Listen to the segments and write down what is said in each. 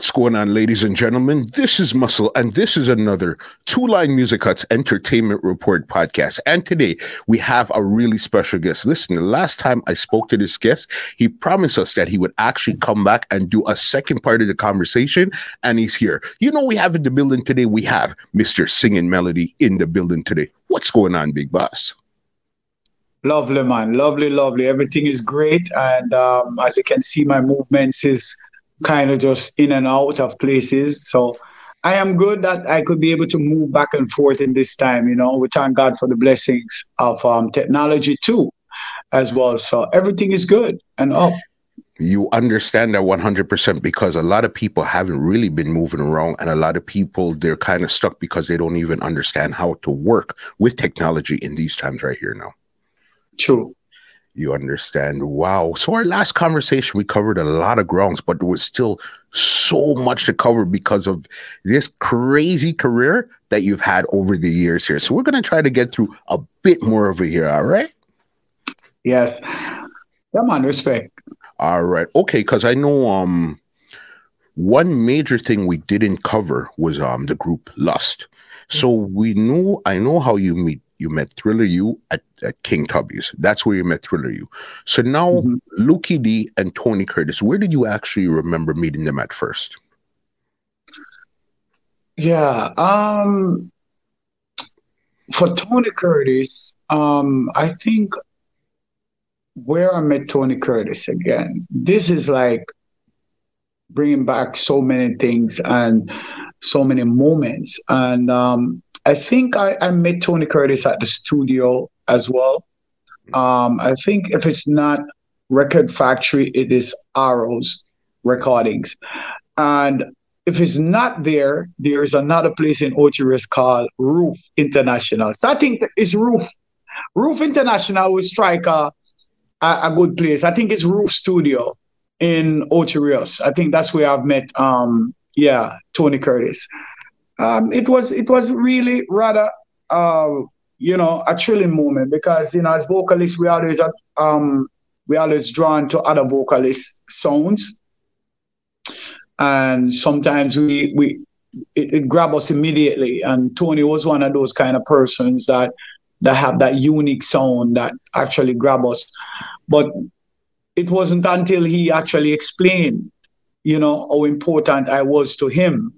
What's going on, ladies and gentlemen? This is Muscle, and this is another Two Line Music Hut's Entertainment Report podcast. And today we have a really special guest. Listen, the last time I spoke to this guest, he promised us that he would actually come back and do a second part of the conversation, and he's here. You know, we have in the building today, we have Mr. Singing Melody in the building today. What's going on, Big Boss? Lovely, man. Lovely, lovely. Everything is great. And um, as you can see, my movements is kind of just in and out of places. So I am good that I could be able to move back and forth in this time. You know, we thank God for the blessings of um, technology too, as well. So everything is good and up. You understand that 100% because a lot of people haven't really been moving around, and a lot of people they're kind of stuck because they don't even understand how to work with technology in these times right here now. True. You understand? Wow. So our last conversation, we covered a lot of grounds, but there was still so much to cover because of this crazy career that you've had over the years here. So we're going to try to get through a bit more it here. All right. Yes. Come on, respect. All right. Okay. Cause I know, um, one major thing we didn't cover was, um, the group Lust. So we knew, I know how you meet you met Thriller U at, at, King Tubby's. That's where you met Thriller U. So now, mm-hmm. Lukie D and Tony Curtis, where did you actually remember meeting them at first? Yeah. Um, for Tony Curtis, um, I think where I met Tony Curtis again, this is like bringing back so many things and so many moments. And um, I think I, I met Tony Curtis at the studio as well. Um, I think if it's not Record Factory, it is Arrows Recordings. And if it's not there, there's another place in Ocho Rios called Roof International. So I think it's Roof. Roof International will strike a, a, a good place. I think it's Roof Studio in Ocho Rios. I think that's where I've met um yeah, Tony Curtis um, it was it was really rather uh, you know a thrilling moment because you know as vocalists we always um, we always drawn to other vocalist sounds. And sometimes we we it, it grab us immediately. And Tony was one of those kind of persons that that have that unique sound that actually grab us. But it wasn't until he actually explained you know how important I was to him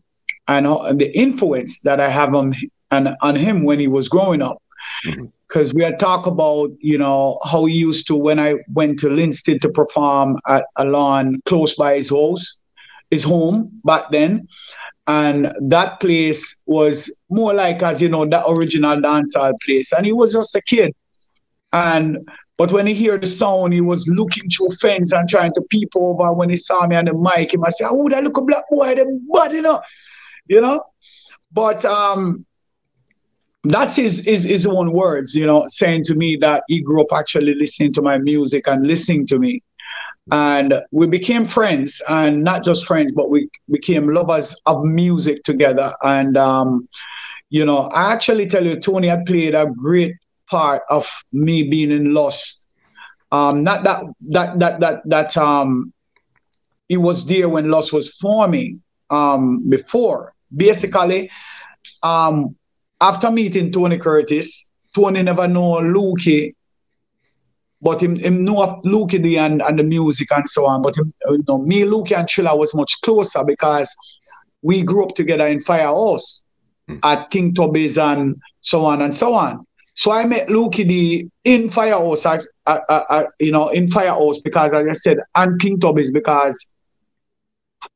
and, uh, the influence that I have on and on him when he was growing up. Because mm-hmm. we had talked about, you know, how he used to when I went to Linstead to perform at a lawn close by his house, his home back then. And that place was more like as you know, the original dancehall place. And he was just a kid. And but when he heard the sound, he was looking through fence and trying to peep over when he saw me on the mic. He must say, Oh, that look a black boy, body, you know you know. But um, that's his, his his own words, you know, saying to me that he grew up actually listening to my music and listening to me. And we became friends, and not just friends, but we became lovers of music together. And um, you know, I actually tell you, Tony had played a great part of me being in Lust. Um, not that that that that that um, he was there when Lust was forming um, before, basically, um, after meeting Tony Curtis, Tony never know Lukie, but him, him know of Lukie D and, and the music and so on. But him, you know, me, Lukie, and Triller was much closer because we grew up together in Firehouse mm. at King Tubby's and so on and so on. So I met Lukie D in Firehouse, uh, you know, in Firehouse because, as I said, and King Tubby's because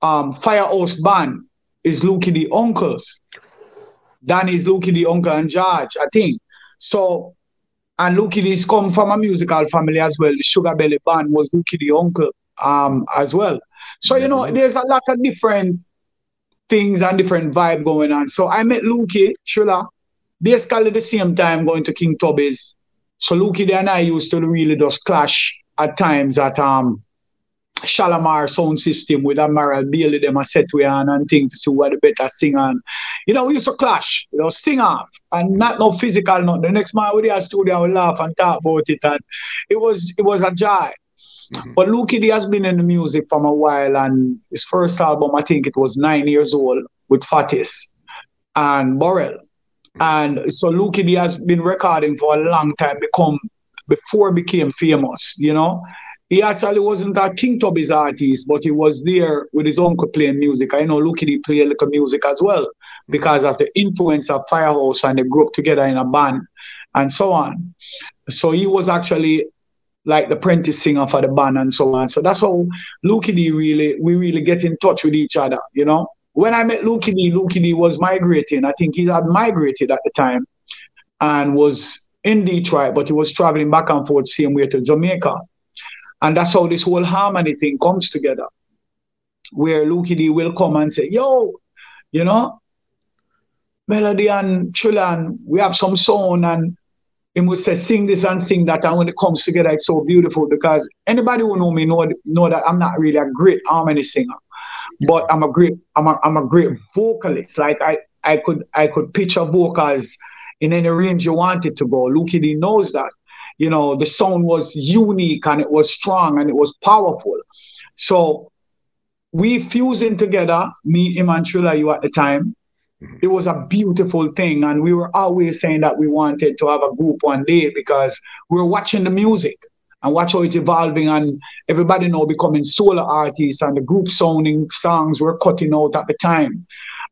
um, Firehouse band is Lukie D uncles. Danny is Lukie D uncle and George, I think. So, and Lukie is come from a musical family as well. The Sugar Belly band was Lukie D uncle um, as well. So, you know, there's a lot of different things and different vibe going on. So I met Lukie, Triller, basically the same time going to King Tubby's. So Lukie and I used to really just clash at times at um Shalamar sound system with Amaral Bailey, them a set we on and things to see what the better sing on. You know, we used to clash, you know, sing off and not no physical, not the next man with the studio we laugh and talk about it and it was it was a joy. Mm-hmm. But Lukie he has been in the music from a while, and his first album, I think it was nine years old with Fatis and Burrell. Mm-hmm. And so Lukie he has been recording for a long time, become before became famous, you know. He actually wasn't a King Tubby's artist, but he was there with his uncle playing music. I know Lukie D played a little music as well because of the influence of Firehouse and they grew up together in a band and so on. So he was actually like the apprentice singer for the band and so on. So that's how Lukie D really, we really get in touch with each other, you know. When I met Lukie D, Lukie D was migrating. I think he had migrated at the time and was in Detroit, but he was traveling back and forth same way to Jamaica. And that's how this whole harmony thing comes together. Where Lukie D will come and say, yo, you know, Melody and Trillan, we have some song and he would say sing this and sing that. And when it comes together it's so beautiful because anybody who know me know, know that I'm not really a great harmony singer but I'm a great I'm a, I'm a great vocalist. Like I I could I could pitch a vocals in any range you wanted to go. Lukie D knows that you know the sound was unique and it was strong and it was powerful so we fusing together me him and Thriller U at the time Mm-hmm. It was a beautiful thing. And we were always saying that we wanted to have a group one day because we were watching the music and watch how it's evolving and everybody now becoming solo artists and the group sounding songs were cutting out at the time.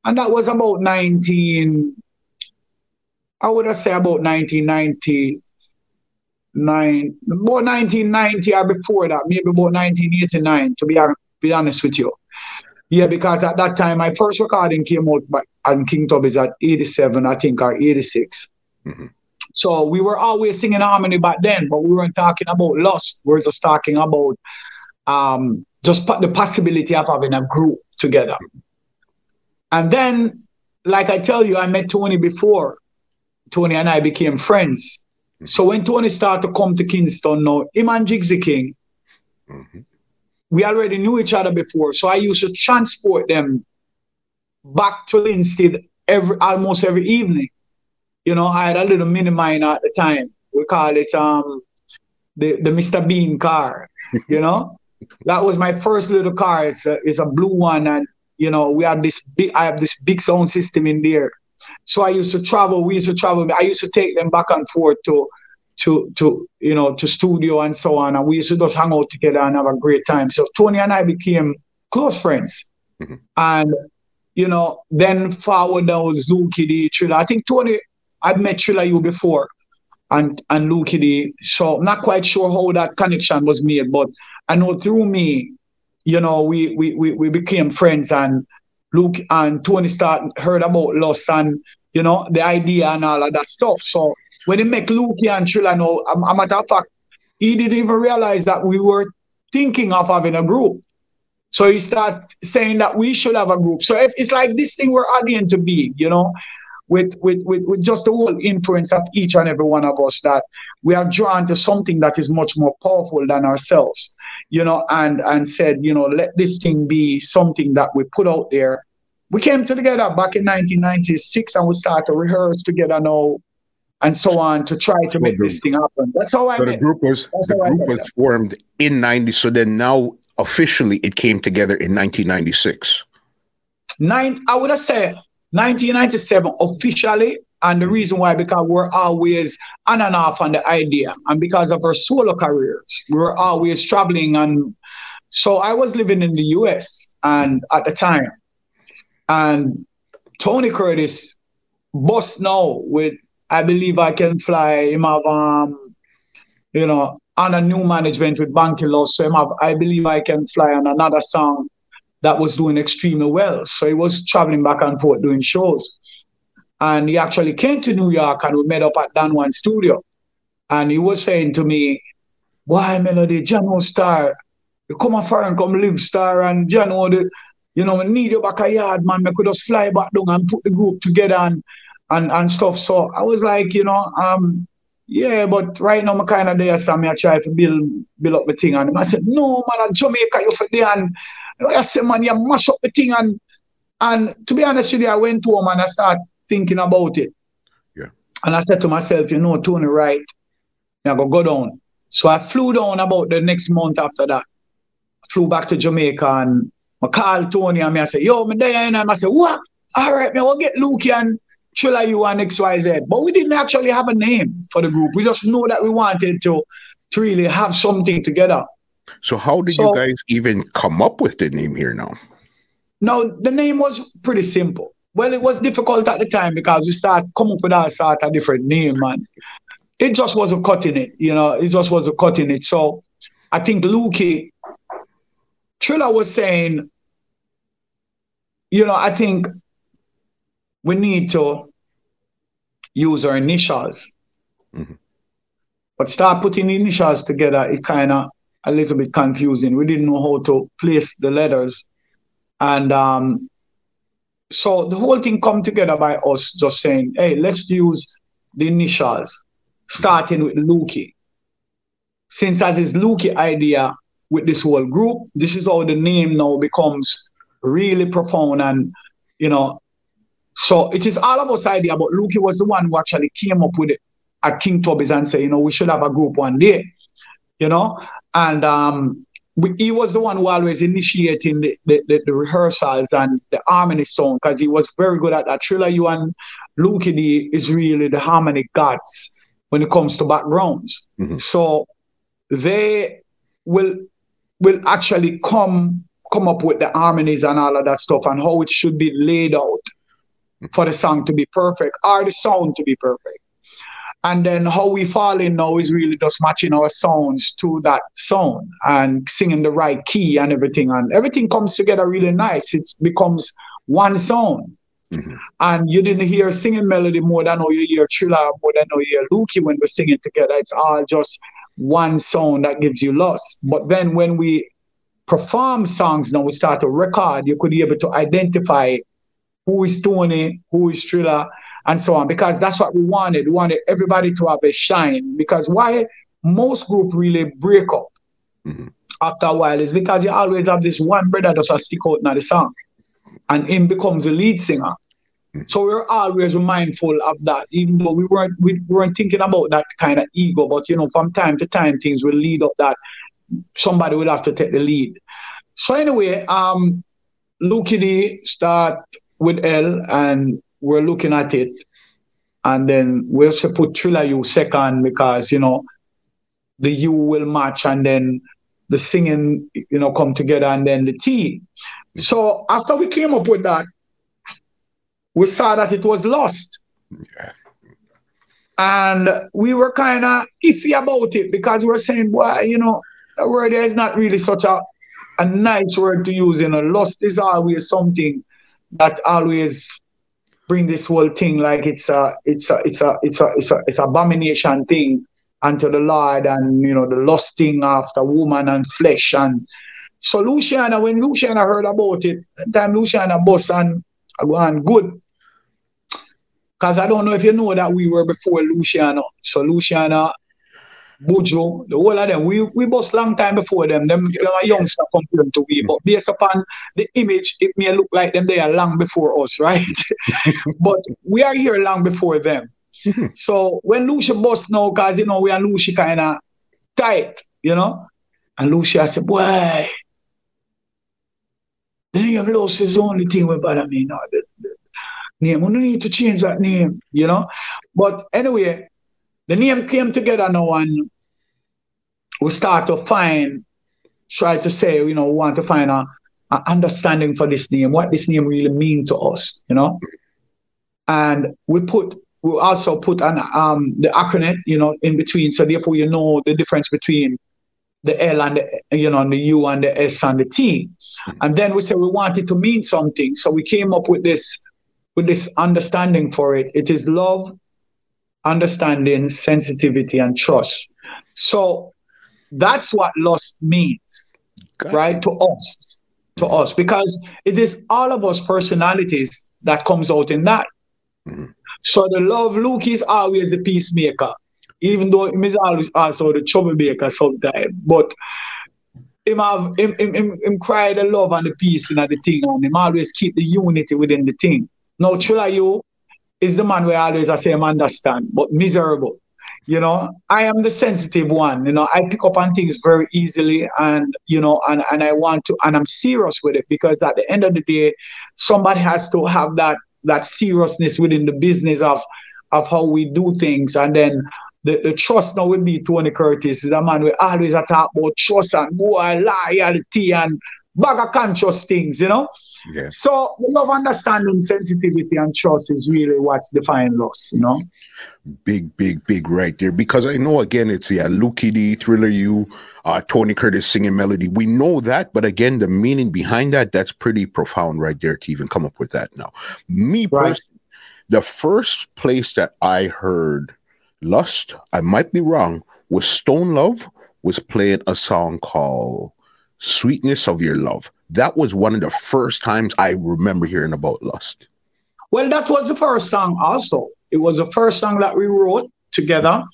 And that was about 19, I would have said about 1990, nine, about 1990 or before that, maybe about 1989, to be, be honest with you. Yeah, because at that time, my first recording came out by, on King Tubby's at 87, I think, or 86. Mm-hmm. So we were always singing harmony back then, but we weren't talking about lust. We were just talking about um, just the possibility of having a group together. And then, like I tell you, I met Tony before. Tony and I became friends. So when Tony started to come to Kingston now, him and Jigsy King, mm-hmm we already knew each other before, so I used to transport them back to Linstead every almost every evening. You know, I had a little Mini Minor at the time. We call it um the, the Mr. Bean car, you know. that was my first little car. It's a, it's a blue one, and you know, we had this big I have this big sound system in there. So I used to travel, we used to travel. I used to take them back and forth to to to you know to studio and so on and we used to just hang out together and have a great time so tony and i became close friends mm-hmm. and you know then forward there was Lukie D Trilla I think Tony I've met Thriller U before and and Lukie D so I'm not quite sure how that connection was made but I know through me you know we we we, we became friends and Luke and Tony start heard about Lust and you know the idea and all of that stuff so when he make Lukie and Trilla know, a matter of fact, he didn't even realize that we were thinking of having a group. So he started saying that we should have a group. So it's like this thing we're adding to be, you know, with, with, with, with just the whole influence of each and every one of us that we are drawn to something that is much more powerful than ourselves, you know, and, and said, you know, let this thing be something that we put out there. We came together back in 1996 and we started to rehearse together now and so on to try to make this thing happen. That's how I. So the group was That's the group was formed in '90. So then now officially it came together in 1996. Nine, I would have said 1997 officially, and the reason why because we're always on and off on the idea, and because of our solo careers, we were always traveling. And so I was living in the U.S. and at the time, and Tony Curtis bust now with I believe I can fly. Him have um, you know, on a new management with Banky Loss. So him have, I believe I can fly on another song that was doing extremely well. So he was traveling back and forth doing shows. And he actually came to New York and we met up at Dan One Studio. And he was saying to me, Why Melody, John Star, you come afar and come live Star and John the, you know, we need you back a yard, man. We could just fly back down and put the group together and and and stuff. So I was like, you know, um, yeah, but right now I'm kind of there, so I try to build build up the thing. And I said, no, man, in Jamaica, you for there. And I said, man, you mash up the thing. And and to be honest with you, I went home and I started thinking about it. Yeah. And I said to myself, you know, Tony, right, I go go down. So I flew down about the next month after that. Flew back to Jamaica and I called Tony and me I said, yo, me there and I said, what? All right, me, we'll get Luke and Thriller U and XYZ. But we didn't actually have a name for the group. We just know that we wanted to, to really have something together. So how did so, you guys even come up with the name here now? No, the name was pretty simple. Well, it was difficult at the time because we started coming up with all sort of different name and it just wasn't cutting it, you know, it just wasn't cutting it. So I think Lukie, Trilla was saying, you know, I think we need to use our initials. Mm-hmm. But start putting initials together, it kind of a little bit confusing. We didn't know how to place the letters. And um, so the whole thing come together by us just saying, hey, let's use the initials, starting with Lukie. Since that is Lukie idea with this whole group, this is how the name now becomes really profound and you know so it is all of us idea but Lukie was the one who actually came up with it at King Tubby's and say, you know, we should have a group one day, you know, and um, we, he was the one who always initiating the, the, the, the rehearsals and the harmony song because he was very good at that. Thriller U and Lukie D is really the harmony gods when it comes to backgrounds. Mm-hmm. So they will will actually come come up with the harmonies and all of that stuff and how it should be laid out for the song to be perfect or the sound to be perfect. And then how we fall in now is really just matching our sounds to that sound and singing the right key and everything. And everything comes together really nice. It becomes one sound. Mm-hmm. And you didn't hear singing melody more than you hear Trilla, more than you hear Lukie when we're singing together. It's all just one sound that gives you loss. But then when we perform songs now, we start to record, you could be able to identify who is Tony, who is Trilla, and so on, because that's what we wanted. We wanted everybody to have a shine. Because why most group really break up mm-hmm. after a while is because you always have this one brother that's a stick out in the song, and him becomes the lead singer. Mm-hmm. So we're always mindful of that, even though we weren't we weren't thinking about that kind of ego. But you know, from time to time, things will lead up that somebody will have to take the lead. So anyway, um, Lukie D start with L and we're looking at it. And then we'll also put Thriller U second because, you know, the U will match and then the singing, you know, come together and then the T. So after we came up with that, we saw that it was lost. Yeah. And we were kind of iffy about it because we were saying, well, you know, the word is not really such a, a nice word to use. You know, lust is always something that always bring this whole thing like it's a it's a it's a it's a it's a it's abomination thing unto the Lord and you know the lusting after woman and flesh. And so Luciano when Luciano heard about it time Luciano bus and on good. Because I don't know if you know that we were before Luciano. So Luciano Buju, the whole of them, we, we bust long time before them. Them, them are youngster compared to we, but based upon the image, it may look like them they are long before us, right? but we are here long before them. Mm-hmm. so when Lucia bust now, because you know we are Lucia kind of tight, you know, and Lucia said, "Boy, the name of Los is the only thing we bother me now. The, the name, we don't need to change that name, you know." But anyway, the name came together now and we start to find, try to say, you know, we want to find a, a understanding for this name, what this name really mean to us, you know. And we put we also put an um the acronym, you know, in between. So therefore you know the difference between the L and the you know the U and the S and the T. And then we said we wanted to mean something. So we came up with this with this understanding for it. It is love, understanding, sensitivity, and trust. So that's what lust means, right? To us, to us, because it is all of us personalities that comes out in that. Mm-hmm. So the love Luke is always the peacemaker, even though he is always also the troublemaker sometimes. But him have him, him, him, him cry the love and the peace in the thing, and him always keep the unity within the thing. Now, Thriller U is the man where always I say him understand, but miserable. you know i am the sensitive one you know i pick up on things very easily and you know and, and i want to and i'm serious with it because at the end of the day somebody has to have that that seriousness within the business of of how we do things and then the, the trust now will be Tony Curtis. The man we always talk about trust and boy, loyalty and bag of conscious things, you know? Yeah. So the love, understanding, sensitivity, and trust is really what defining loss, you know. Big, big, big right there. Because I know again it's yeah, Lukie D, Thriller U, uh, Tony Curtis singing melody. We know that, but again, the meaning behind that, that's pretty profound right there to even come up with that now. Me right. personally, the first place that I heard Lust, I might be wrong, was Stone Love was playing a song called Sweetness of Your Love that was one of the first times I remember hearing about Lust. Well, that was the first song also. It was the first song that we wrote together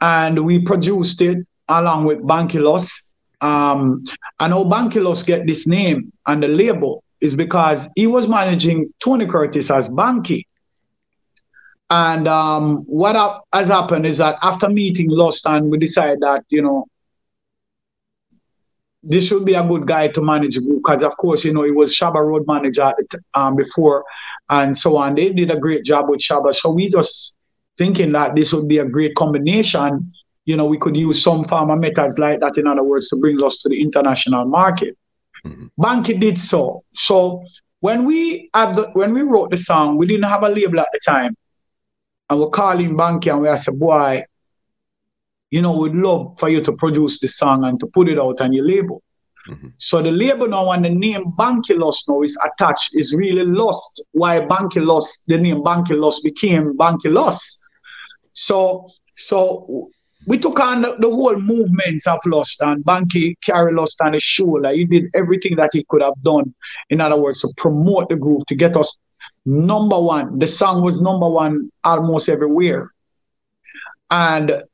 and we produced it along with Banky Loss. Um, and how Banky Loss get this name and the label is because he was managing Tony Curtis as Banky. And um, what has happened is that after meeting Lust and we decided that, you know, this should be a good guy to manage because of course you know he was Shabba road manager um, before and so on. They did a great job with Shabba. so we just thinking that this would be a great combination. You know, we could use some pharma methods like that, in other words, to bring us to the international market. Mm-hmm. Banky did so. So when we had the, when we wrote the song, we didn't have a label at the time, and we're calling Banky and we said, "Boy, you know, we'd love for you to produce the song and to put it out on your label. Mm-hmm. So the label now and the name Banky Lost now is attached, is really lost. Why Banky Lost, the name Banky Lost became Banky Lost. So so we took on the, the whole movements of Lost and Banky carry Lost on his shoulder. He did everything that he could have done, in other words, to promote the group, to get us number one. The song was number one almost everywhere. And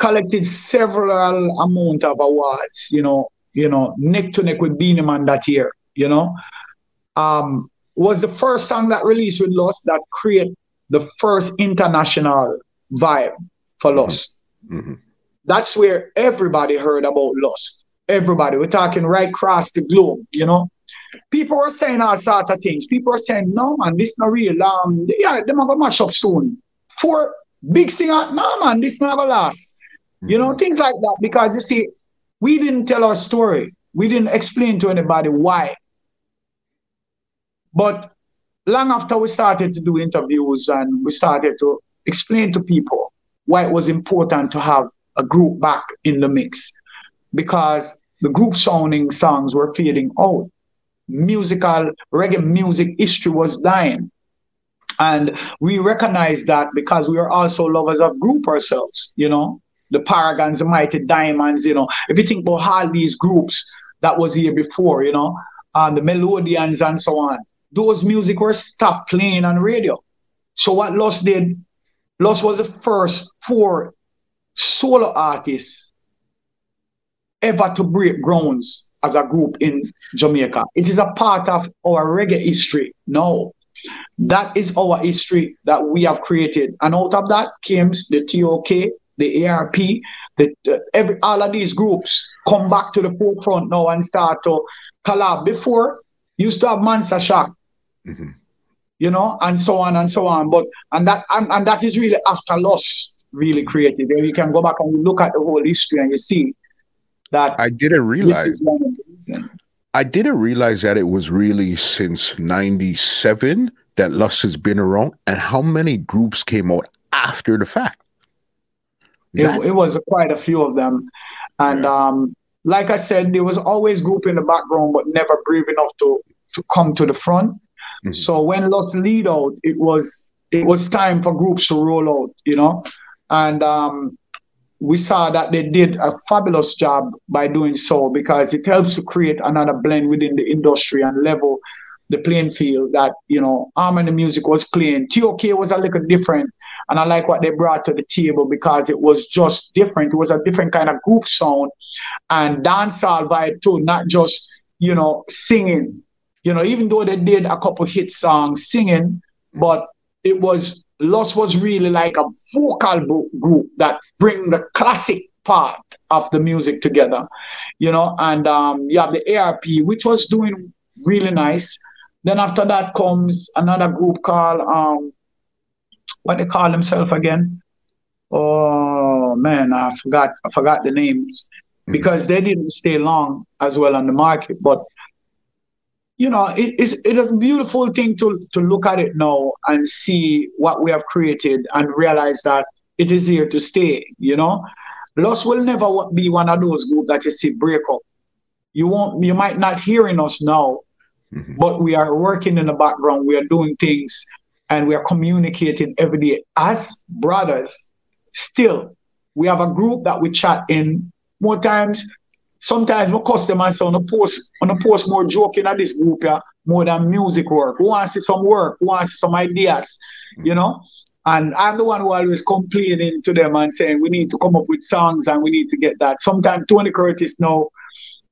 collected several amount of awards, you know, you know, neck to neck with Beenie Man that year, you know. Um, was the first song that released with Lust that create the first international vibe for mm-hmm. Lust. Mm-hmm. That's where everybody heard about Lust. Everybody. We're talking right across the globe, you know. People were saying all sort of things. People were saying, no man, this not real. Um, yeah, they're gonna mash up soon. For big singer, no man, this never last. You know, mm-hmm. things like that. Because you see, we didn't tell our story. We didn't explain to anybody why. But long after we started to do interviews and we started to explain to people why it was important to have a group back in the mix. Because the group sounding songs were fading out. Musical reggae music history was dying. And we recognized that because we are also lovers of group ourselves, you know the Paragons, the Mighty Diamonds, you know, if you think about all these groups that was here before, you know, and the Melodians and so on, those music were stopped playing on radio. So what Lust did, Lust was the first four solo artists ever to break grounds as a group in Jamaica. It is a part of our reggae history. No, that is our history that we have created. And out of that came the TOK, the ARP, the, the, every all of these groups come back to the forefront now and start to collab. Before used to have Monster Shock, mm-hmm. you know, and so on and so on. But and that and, and that is really after loss really created. There you can go back and look at the whole history and you see that I didn't realize. I didn't realize that it was really since '97 that Lust has been around, and how many groups came out after the fact. It, it, was quite a few of them. And yeah. um, like I said, there was always group in the background, but never brave enough to to come to the front. Mm-hmm. So when Lust lead out, it was it was time for groups to roll out, you know. And um, we saw that they did a fabulous job by doing so because it helps to create another blend within the industry and level the playing field that you know Harmony Music was playing. TOK was a little different and I like what they brought to the table because it was just different. It was a different kind of group sound and dancehall vibe too, not just, you know, singing. You know, even though they did a couple hit songs singing, but it was Lust was really like a vocal group that bring the classic part of the music together, you know. And um, you have the ARP, which was doing really nice. Then after that comes another group called um, what they call themselves again? Oh man, I forgot I forgot the names mm-hmm. because they didn't stay long as well on the market. But you know, it is it is a beautiful thing to to look at it now and see what we have created and realize that it is here to stay. You know, Lust will never be one of those groups that you see break up. You won't. You might not hearing us now, mm-hmm. but we are working in the background. We are doing things and we are communicating every day as brothers. Still, we have a group that we chat in more times. Sometimes we customers on a post on a post more joking at this group yeah, more than music work. We want to see some work, we want to see some ideas, you know. And I'm the one who always complaining to them and saying we need to come up with songs and we need to get that. Sometimes Tony Curtis now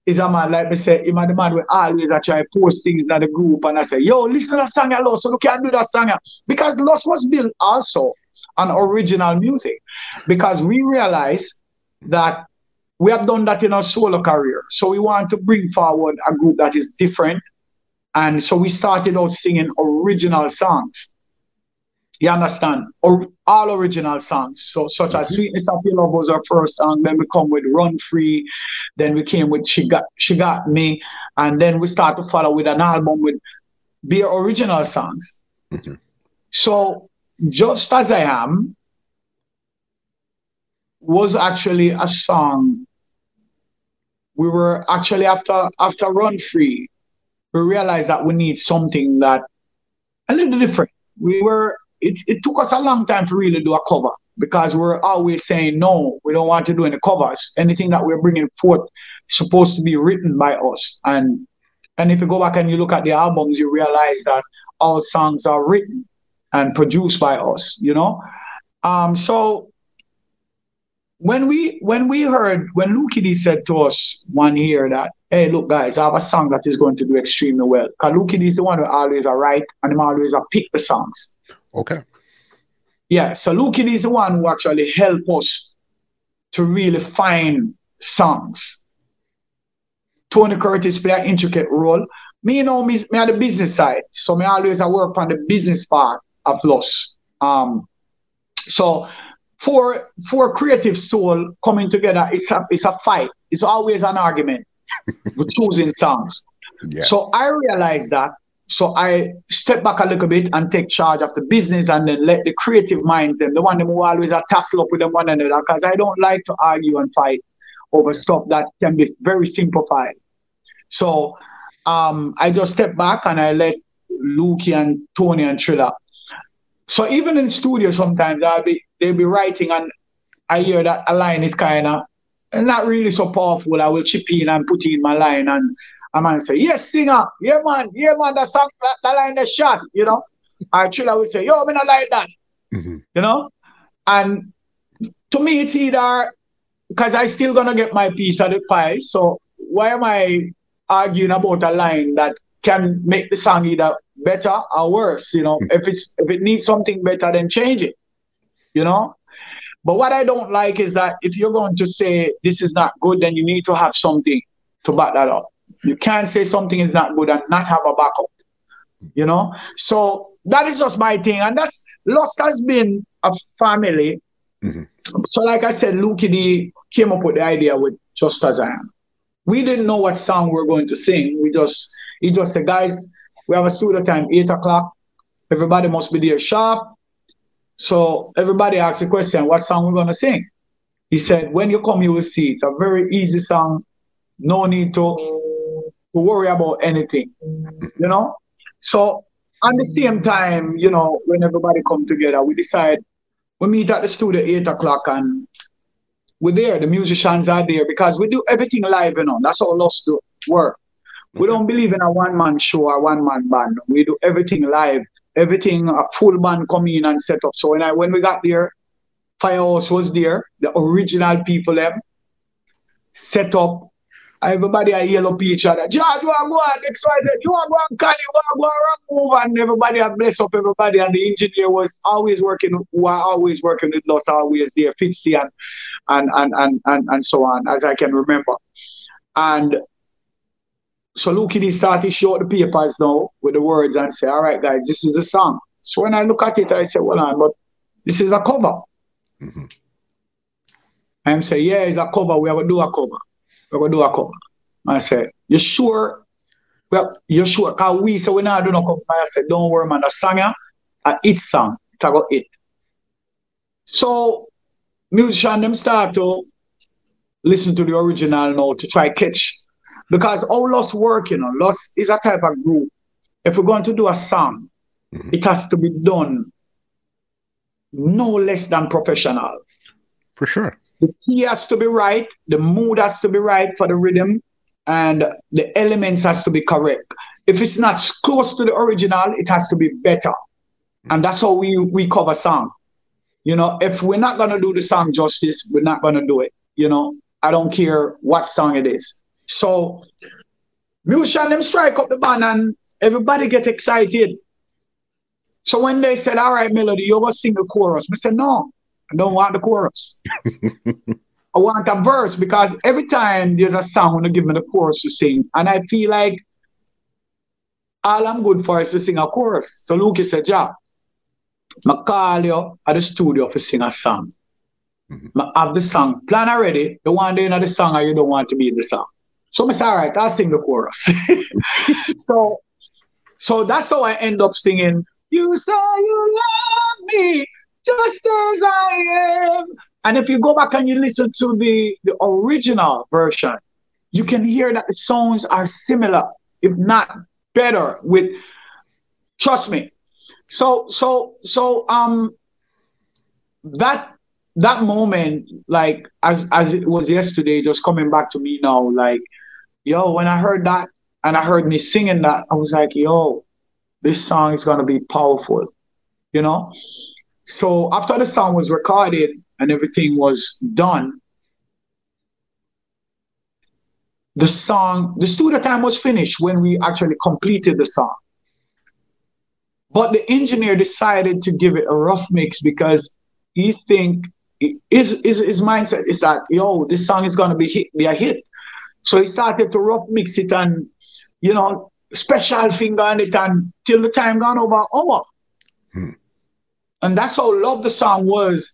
is a man, like me say, him the man will always I try post things in the group and I say, yo, listen to that song I lost, so look can't do that song. Because Lust was built also on original music. Because we realize that we have done that in our solo career. So we want to bring forward a group that is different. And so we started out singing original songs. You understand? Or all original songs. So such as mm-hmm. Sweetness of Your Love was our first song. Then we come with Run Free. Then we came with She Got She Got Me. And then we start to follow with an album with bare original songs. Mm-hmm. So just as I am was actually a song. We were actually after after Run Free, we realized that we need something that a little different. We were it, it took us a long time to really do a cover because we're always saying no, we don't want to do any covers. Anything that we're bringing forth supposed to be written by us. And and if you go back and you look at the albums, you realize that all songs are written and produced by us. You know, um, so when we when we heard when Lukie D said to us one year that hey look guys I have a song that is going to do extremely well because Lukie D is the one who always a write and him always a pick the songs Okay. Yeah, so Lukie is the one who actually helped us to really find songs. Tony Curtis play an intricate role. Me, you know, me, me on the business side. So me always I work on the business part of loss. Um, so for for creative soul coming together, it's a it's a fight. It's always an argument with choosing songs. Yeah. So I realized that so I step back a little bit and take charge of the business and then let the creative minds them, the one who always are tussle up with them one another, because I don't like to argue and fight over stuff that can be very simplified. So um, I just step back and I let Lukie and Tony and Trilla. So even in studio sometimes I'll be they'll be writing and I hear that a line is kind of not really so powerful. I will chip in and put in my line and a man say, yes, singer, yeah, man, yeah, man, that song, that, that line the shot, you know. I Trilla would say, yo, me not like that, mm-hmm. you know. And to me, it's either because I still gonna get my piece of the pie. So why am I arguing about a line that can make the song either better or worse? You know, mm-hmm. if it's if it needs something better, then change it. You know. But what I don't like is that if you're going to say this is not good, then you need to have something to back that up. You can't say something is not good and not have a backup. You know? So that is just my thing. And that's Lust has been a family. Mm-hmm. So, like I said, Lukie D came up with the idea with Just As I Am. We didn't know what song we are going to sing. We just, he just said, guys, we have a studio time, 8 o'clock. Everybody must be there sharp. So everybody asked the question, what song we're going to sing? He said, when you come, you will see. It's a very easy song. No need to to worry about anything, you know. So at the same time, you know, when everybody come together, we decide we meet at the studio eight o'clock and we're there. The musicians are there because we do everything live, you know. That's all us do work. We don't believe in a one man show or one man band. We do everything live. Everything a full band come in and set up. So when I when we got there, Firehouse was there, the original people them set up Everybody are yell up each other. George, you are going next one. You are going Cali, you are going move, and everybody are bless up everybody. And the engineer was always working, who are always working with us, always there, Fitzy and and and and and, and so on, as I can remember. And so Lukie D started show the papers now with the words and say, All right, guys, this is a song. So when I look at it, I say, Well on, but this is a cover. Mm-hmm. I'm say, Yeah, it's a cover. We have to do a cover. We're gonna do a cover. I said, You sure? Well, you sure? Cause we say we not do no cover. I said, Don't worry, man, the song a it song. It got it. So musician them start to listen to the original now to try catch because all Lust work, you know, Lust is a type of group. If we're going to do a song, mm-hmm. it has to be done no less than professional. For sure. The key has to be right, the mood has to be right for the rhythm, and the elements has to be correct. If it's not close to the original, it has to be better. And that's how we we cover song. You know, if we're not gonna do the song justice, we're not gonna do it. You know, I don't care what song it is. So musician them strike up the band and everybody get excited. So when they said, All right, Melody, you're gonna sing the chorus, I said, No, I don't want the chorus. I want a verse because every time there's a song when they give me the chorus to sing, and I feel like all I'm good for is to sing a chorus. So Luke said, Yeah, I call you at the studio for sing a song. Mm-hmm. I have the song plan already. The one day in the song or you don't want to be in the song. So I said, all right, I'll sing the chorus. so so that's how I end up singing, You say you love me just as I am. And if you go back and you listen to the, the original version, you can hear that the songs are similar, if not better, with trust me. So so so um that that moment, like as as it was yesterday, just coming back to me now, like, yo, when I heard that and I heard me singing that, I was like, yo, this song is gonna be powerful, you know. So after the song was recorded and everything was done, the song, the studio time was finished when we actually completed the song. But the engineer decided to give it a rough mix because he think his, his, his mindset is that yo, this song is gonna be hit, be a hit. So he started to rough mix it and you know special finger on it and till the time gone over hour. Hmm. And that's how love the song was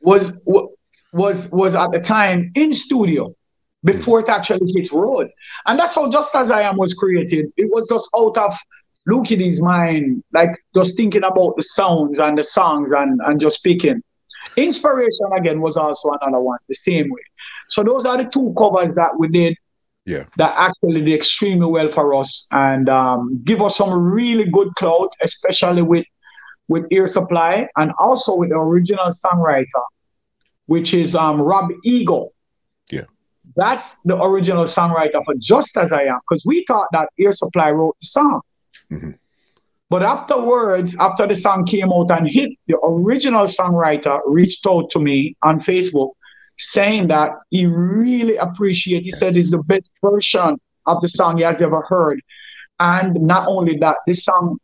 was was was at the time in studio before it actually hit road. And that's how Just As I Am was created. It was just out of Lukie D's mind, like just thinking about the sounds and the songs and, and just speaking. Inspiration again was also another one, the same way. So those are the two covers that we did. Yeah. That actually did extremely well for us and um, give us some really good clout, especially with with Air Supply and also with the original songwriter, which is um, Rob Eagle. Yeah. That's the original songwriter for Just As I Am, because we thought that Air Supply wrote the song. Mm-hmm. But afterwards, after the song came out and hit, the original songwriter reached out to me on Facebook saying that he really appreciated, he said it's the best version of the song he has ever heard. And not only that, this song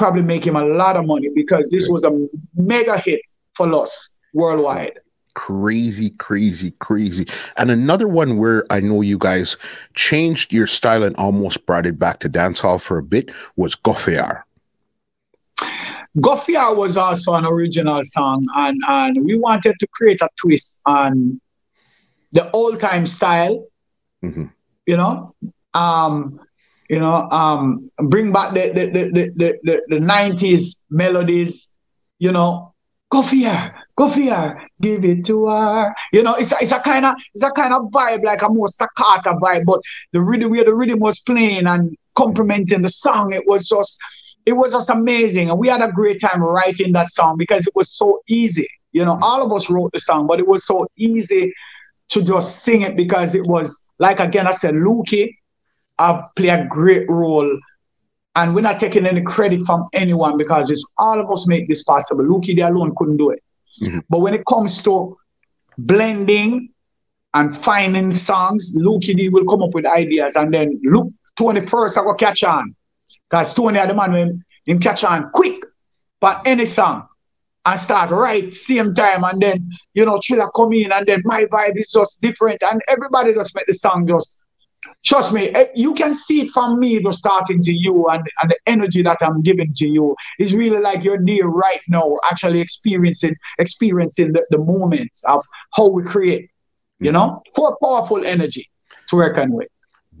probably make him a lot of money because this was a mega hit for us worldwide. Crazy, crazy, crazy. And another one where I know you guys changed your style and almost brought it back to dancehall for a bit was Goffiar. Goffiar was also an original song, and, and we wanted to create a twist on the old time style. Mm-hmm. You know, um, you know, um, bring back the the the the, the, the 90s melodies. You know, Goffiar, go fear, give it to her. You know, it's a, it's a kind of it's a kind of vibe, like a more staccato vibe, but the rhythm where the rhythm was playing and complementing the song, it was just it was just amazing. And we had a great time writing that song because it was so easy. You know, all of us wrote the song, but it was so easy to just sing it because it was like again, I said, Lukie have played a great role. And we're not taking any credit from anyone because it's all of us make this possible. Lukie D alone couldn't do it. Mm-hmm. But when it comes to blending and finding songs. Lukie D will come up with ideas, and then Luke Tony first I go catch on, cause Tony had the man when him catch on quick, but any song and start right same time, and then you know Triller come in, and then my vibe is just different, and everybody just make the song just. Trust me, eh, you can see it from me just starting to you and, and the energy that I'm giving to you is really like you're there right now, actually experiencing experiencing the, the moments of how we create you know, for powerful energy to reckon with.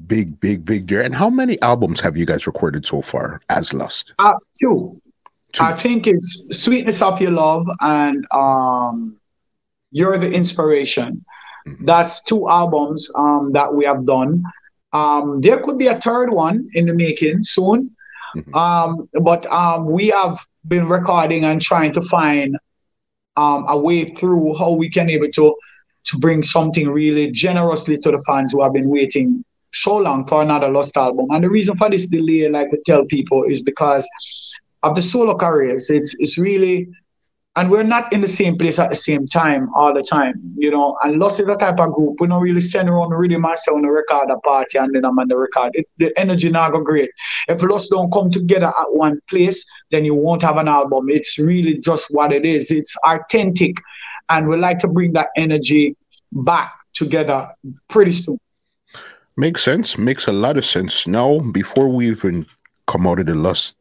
Big, big, big deal. And how many albums have you guys recorded so far as Lust? Uh, two. two. I think it's Sweetness of Your Love and um, You're the Inspiration. Mm-hmm. That's two albums um, that we have done. Um, there could be a third one in the making soon. Mm-hmm. Um, but um, we have been recording and trying to find um, a way through how we can able to to bring something really generously to the fans who have been waiting so long for another Lust album. And the reason for this delay, like we tell people, is because of the solo careers. It's it's really and we're not in the same place at the same time all the time, you know. And Lust is a type of group. We don't really send around really myself on the record a party and then I'm on the record. It, the energy not go great. If Lust don't come together at one place, then you won't have an album. It's really just what it is. It's authentic and we like to bring that energy back together pretty soon. Makes sense. Makes a lot of sense. Now, before we even come out of the lust,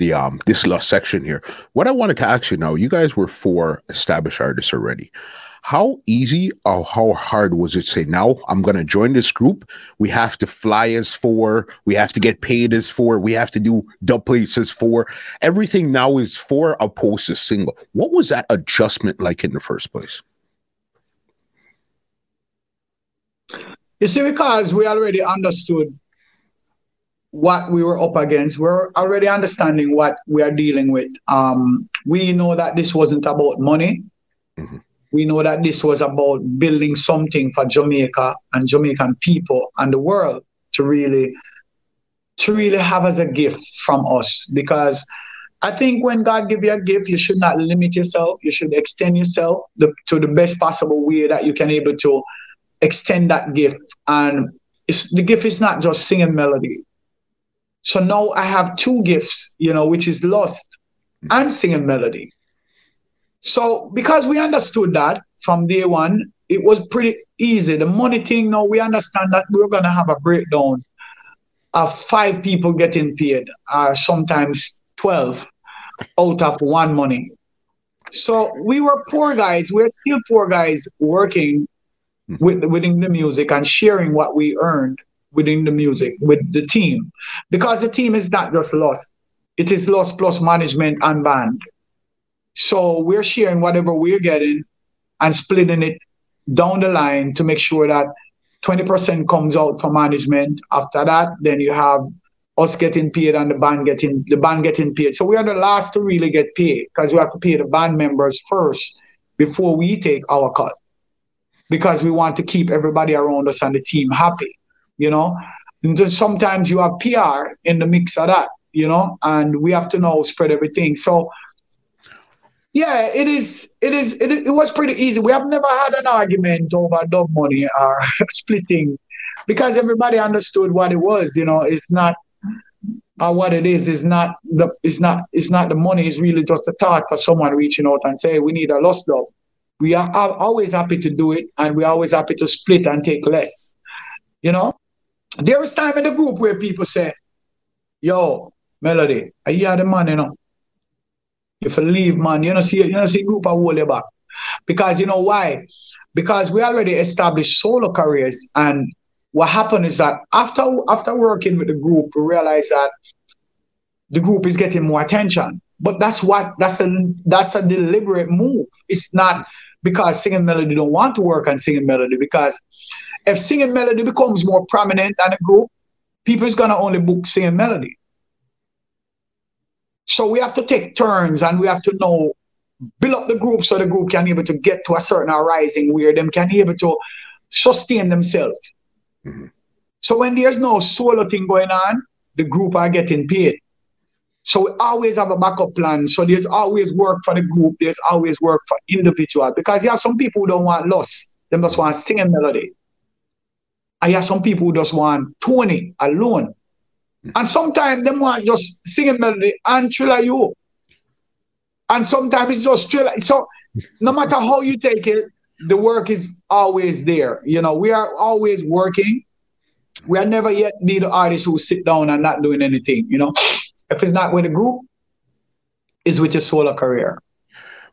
the um this last section here, what I wanted to ask you now, you guys were four established artists already. How easy or how hard was it say now I'm gonna join this group? We have to fly as four, we have to get paid as four, we have to do dub plates as four. Everything now is four opposed to single. What was that adjustment like in the first place? You see, because we already understood what we were up against, we're already understanding what we are dealing with. Um, we know that this wasn't about money. Mm-hmm we know that this was about building something for Jamaica and Jamaican people and the world to really to really have as a gift from us because I think when God give you a gift, you should not limit yourself. You should extend yourself the, to the best possible way that you can able to extend that gift. And the gift is not just singing melody. So now I have two gifts, you know, which is Lust hmm. and singing melody. So because we understood that from day one, it was pretty easy. The money thing, now we understand that we're gonna have a breakdown of five people getting paid, or sometimes 12 out of one money. So we were poor guys. We're still poor guys working hmm. with, within the music and sharing what we earned within the music with the team. Because the team is not just Lust. It is Lust plus management and band. So we're sharing whatever we're getting and splitting it down the line to make sure that 20% comes out for management. After that, then you have us getting paid and the band getting the band getting paid. So we are the last to really get paid because we have to pay the band members first before we take our cut. Because we want to keep everybody around us and the team happy, you know. And sometimes you have PR in the mix of that, you know, and we have to now spread everything. So yeah, it is. It is. It, it was pretty easy. We have never had an argument over dub money or splitting, because everybody understood what it was. You know, it's not uh, what it is. Is not the. It's not. It's not the money. It's really just a thought for someone reaching out and say we need a Lust dub. We are always happy to do it, and we're always happy to split and take less. You know, there was time in the group where people said, "Yo, Melody, are you the man?" You know if you leave, man, you know, see, you know, see group of hold you back. Because you know why? Because we already established solo careers. And what happened is that after after working with the group, we realized that the group is getting more attention. But that's what that's a that's a deliberate move. It's not because singing melody don't want to work on singing melody. Because if singing melody becomes more prominent than a group, people is gonna only book singing melody. So we have to take turns and we have to know build up the group so the group can be able to get to a certain rising where them can be able to sustain themselves. Mm-hmm. So when there's no solo thing going on, the group are getting paid. So we always have a backup plan. So there's always work for the group. There's always work for individual because you have some people who don't want Lust. They just want singing melody. I have some people who just want Tony alone. Mm. And sometimes they want just singing melody and Thriller U. And sometimes it's just Thriller. So no matter how you take it, the work is always there. You know, we are always working. We are never yet be the artists who sit down and not doing anything. You know, if it's not with a group, it's with your solo career.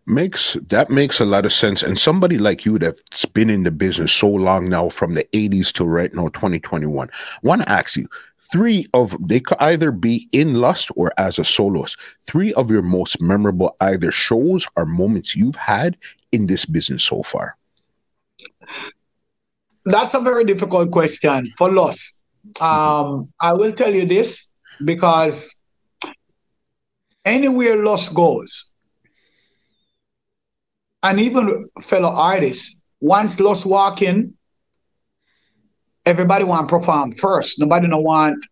Makes that makes a lot of sense. And somebody like you that's been in the business so long now, from the 80s to right now, 2021, want to ask you three of they could either be in Lust or as a soloist. Three of your most memorable either shows or moments you've had in this business so far. That's a very difficult question for Lust. Um, I will tell you this because anywhere Lust goes, and even fellow artists, once Lust walking, everybody want to perform first. Nobody don't want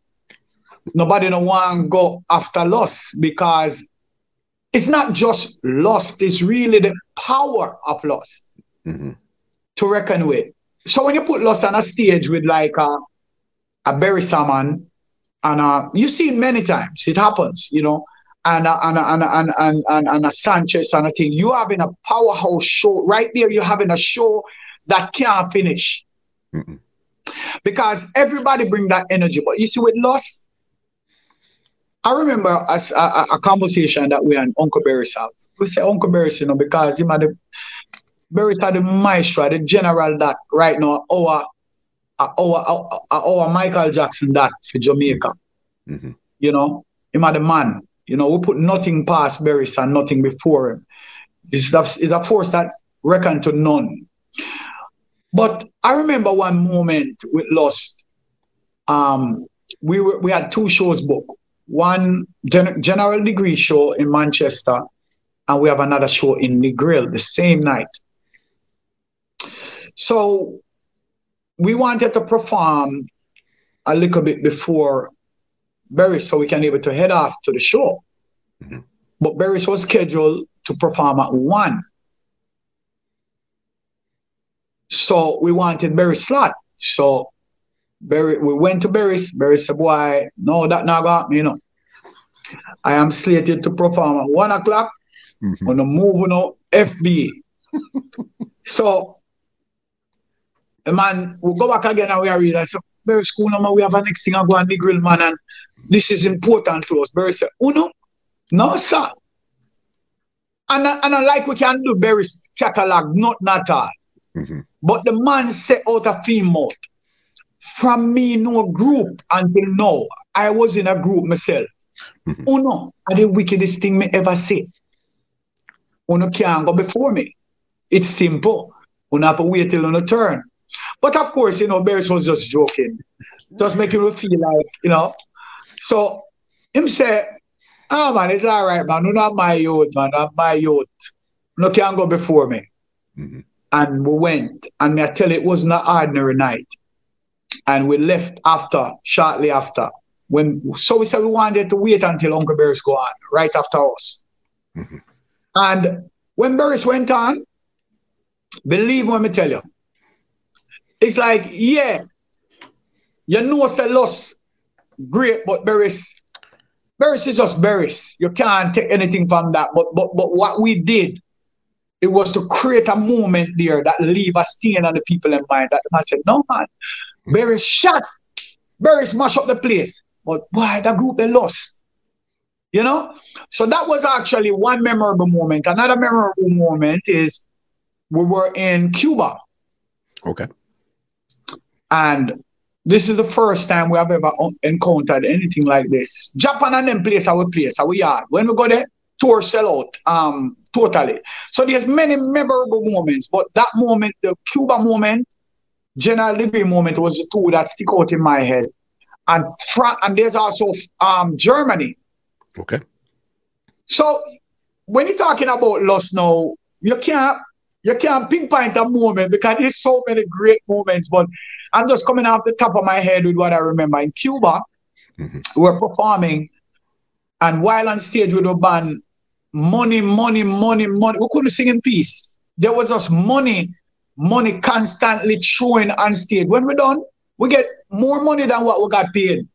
nobody don't want go after Lust because it's not just Lust, it's really the power of Lust mm-hmm. to reckon with. So when you put Lust on a stage with like a, a Beres Hammond, and uh, you see it many times, it happens, you know, and a, and, a, and, a, and, and, and a Sanchez and a thing. You having a powerhouse show right there. You're having a show that can't finish mm because everybody bring that energy. But you see, with Lust, I remember a, a, a, conversation that we and Uncle Beres have. We say Uncle Beres, you know, because him had the Beres had the maestro, the general that right now our our our, our Michael Jackson that for Jamaica. Mm-hmm. You know, him had the man. You know, we put nothing past Beres and nothing before him. It's a, it's a force that's reckoned to none. But I remember one moment with Lust. Um, we were we had two shows booked. One gen- general degree show in Manchester, and we have another show in Negril the same night. So we wanted to perform a little bit before Beres so we can able to head off to the show. Mm-hmm. But Beres was scheduled to perform at one. So we wanted Beres slot. So Beres, we went to Beres's. Beres said, Boy, no, that not got me, you know. I am slated to perform at one o'clock mm-hmm. on the move on FB. so the man we go back again and we are realize so Barry school number we have a next thing I go on the grill man and this is important to us. Beres said, Uno, no sir. And, and I like we can do Beres's catalog, not not all. Mm-hmm. But the man set out a female. From me, no group until now. I was in a group myself. Mm-hmm. Oh no, are the wickedest thing me ever see. Uno can't go before me. It's simple. Uno have to wait till a turn. But of course, you know, Beres was just joking. Just making me feel like, you know. So him say, oh man, it's all right, man. You're not my youth, man. Not my youth. No can go before me. Mm-hmm. And we went. And I tell you, it wasn't an ordinary night. And we left after, shortly after. When so we said we wanted to wait until Uncle Beres go on, right after us. Mm-hmm. And when Beres went on, believe what me tell you, it's like, yeah, you know say Lust great, but Beres, Beres is just Beres. You can't take anything from that. But but but what we did, it was to create a moment there that leave a stain on the people in mind. That I said, no man, Beres shot, Beres mash up the place. But why the group they lost? You know? So that was actually one memorable moment. Another memorable moment is we were in Cuba. Okay. And this is the first time we have ever encountered anything like this. Japan and them place our place, our yard. When we go there, tour sell out um, totally. So there's many memorable moments, but that moment, the Cuba moment, General Libby moment was the two that stick out in my head and France, and there's also um, Germany. Okay. So when you're talking about Lust now, you can't you can't pinpoint a moment because there's so many great moments. But I'm just coming off the top of my head with what I remember in Cuba. Mm-hmm. We are performing, and while on stage with the band, money, money, money, money. We couldn't sing in peace. There was just money, money constantly throwing on stage. When we're done, we get more money than what we got paid.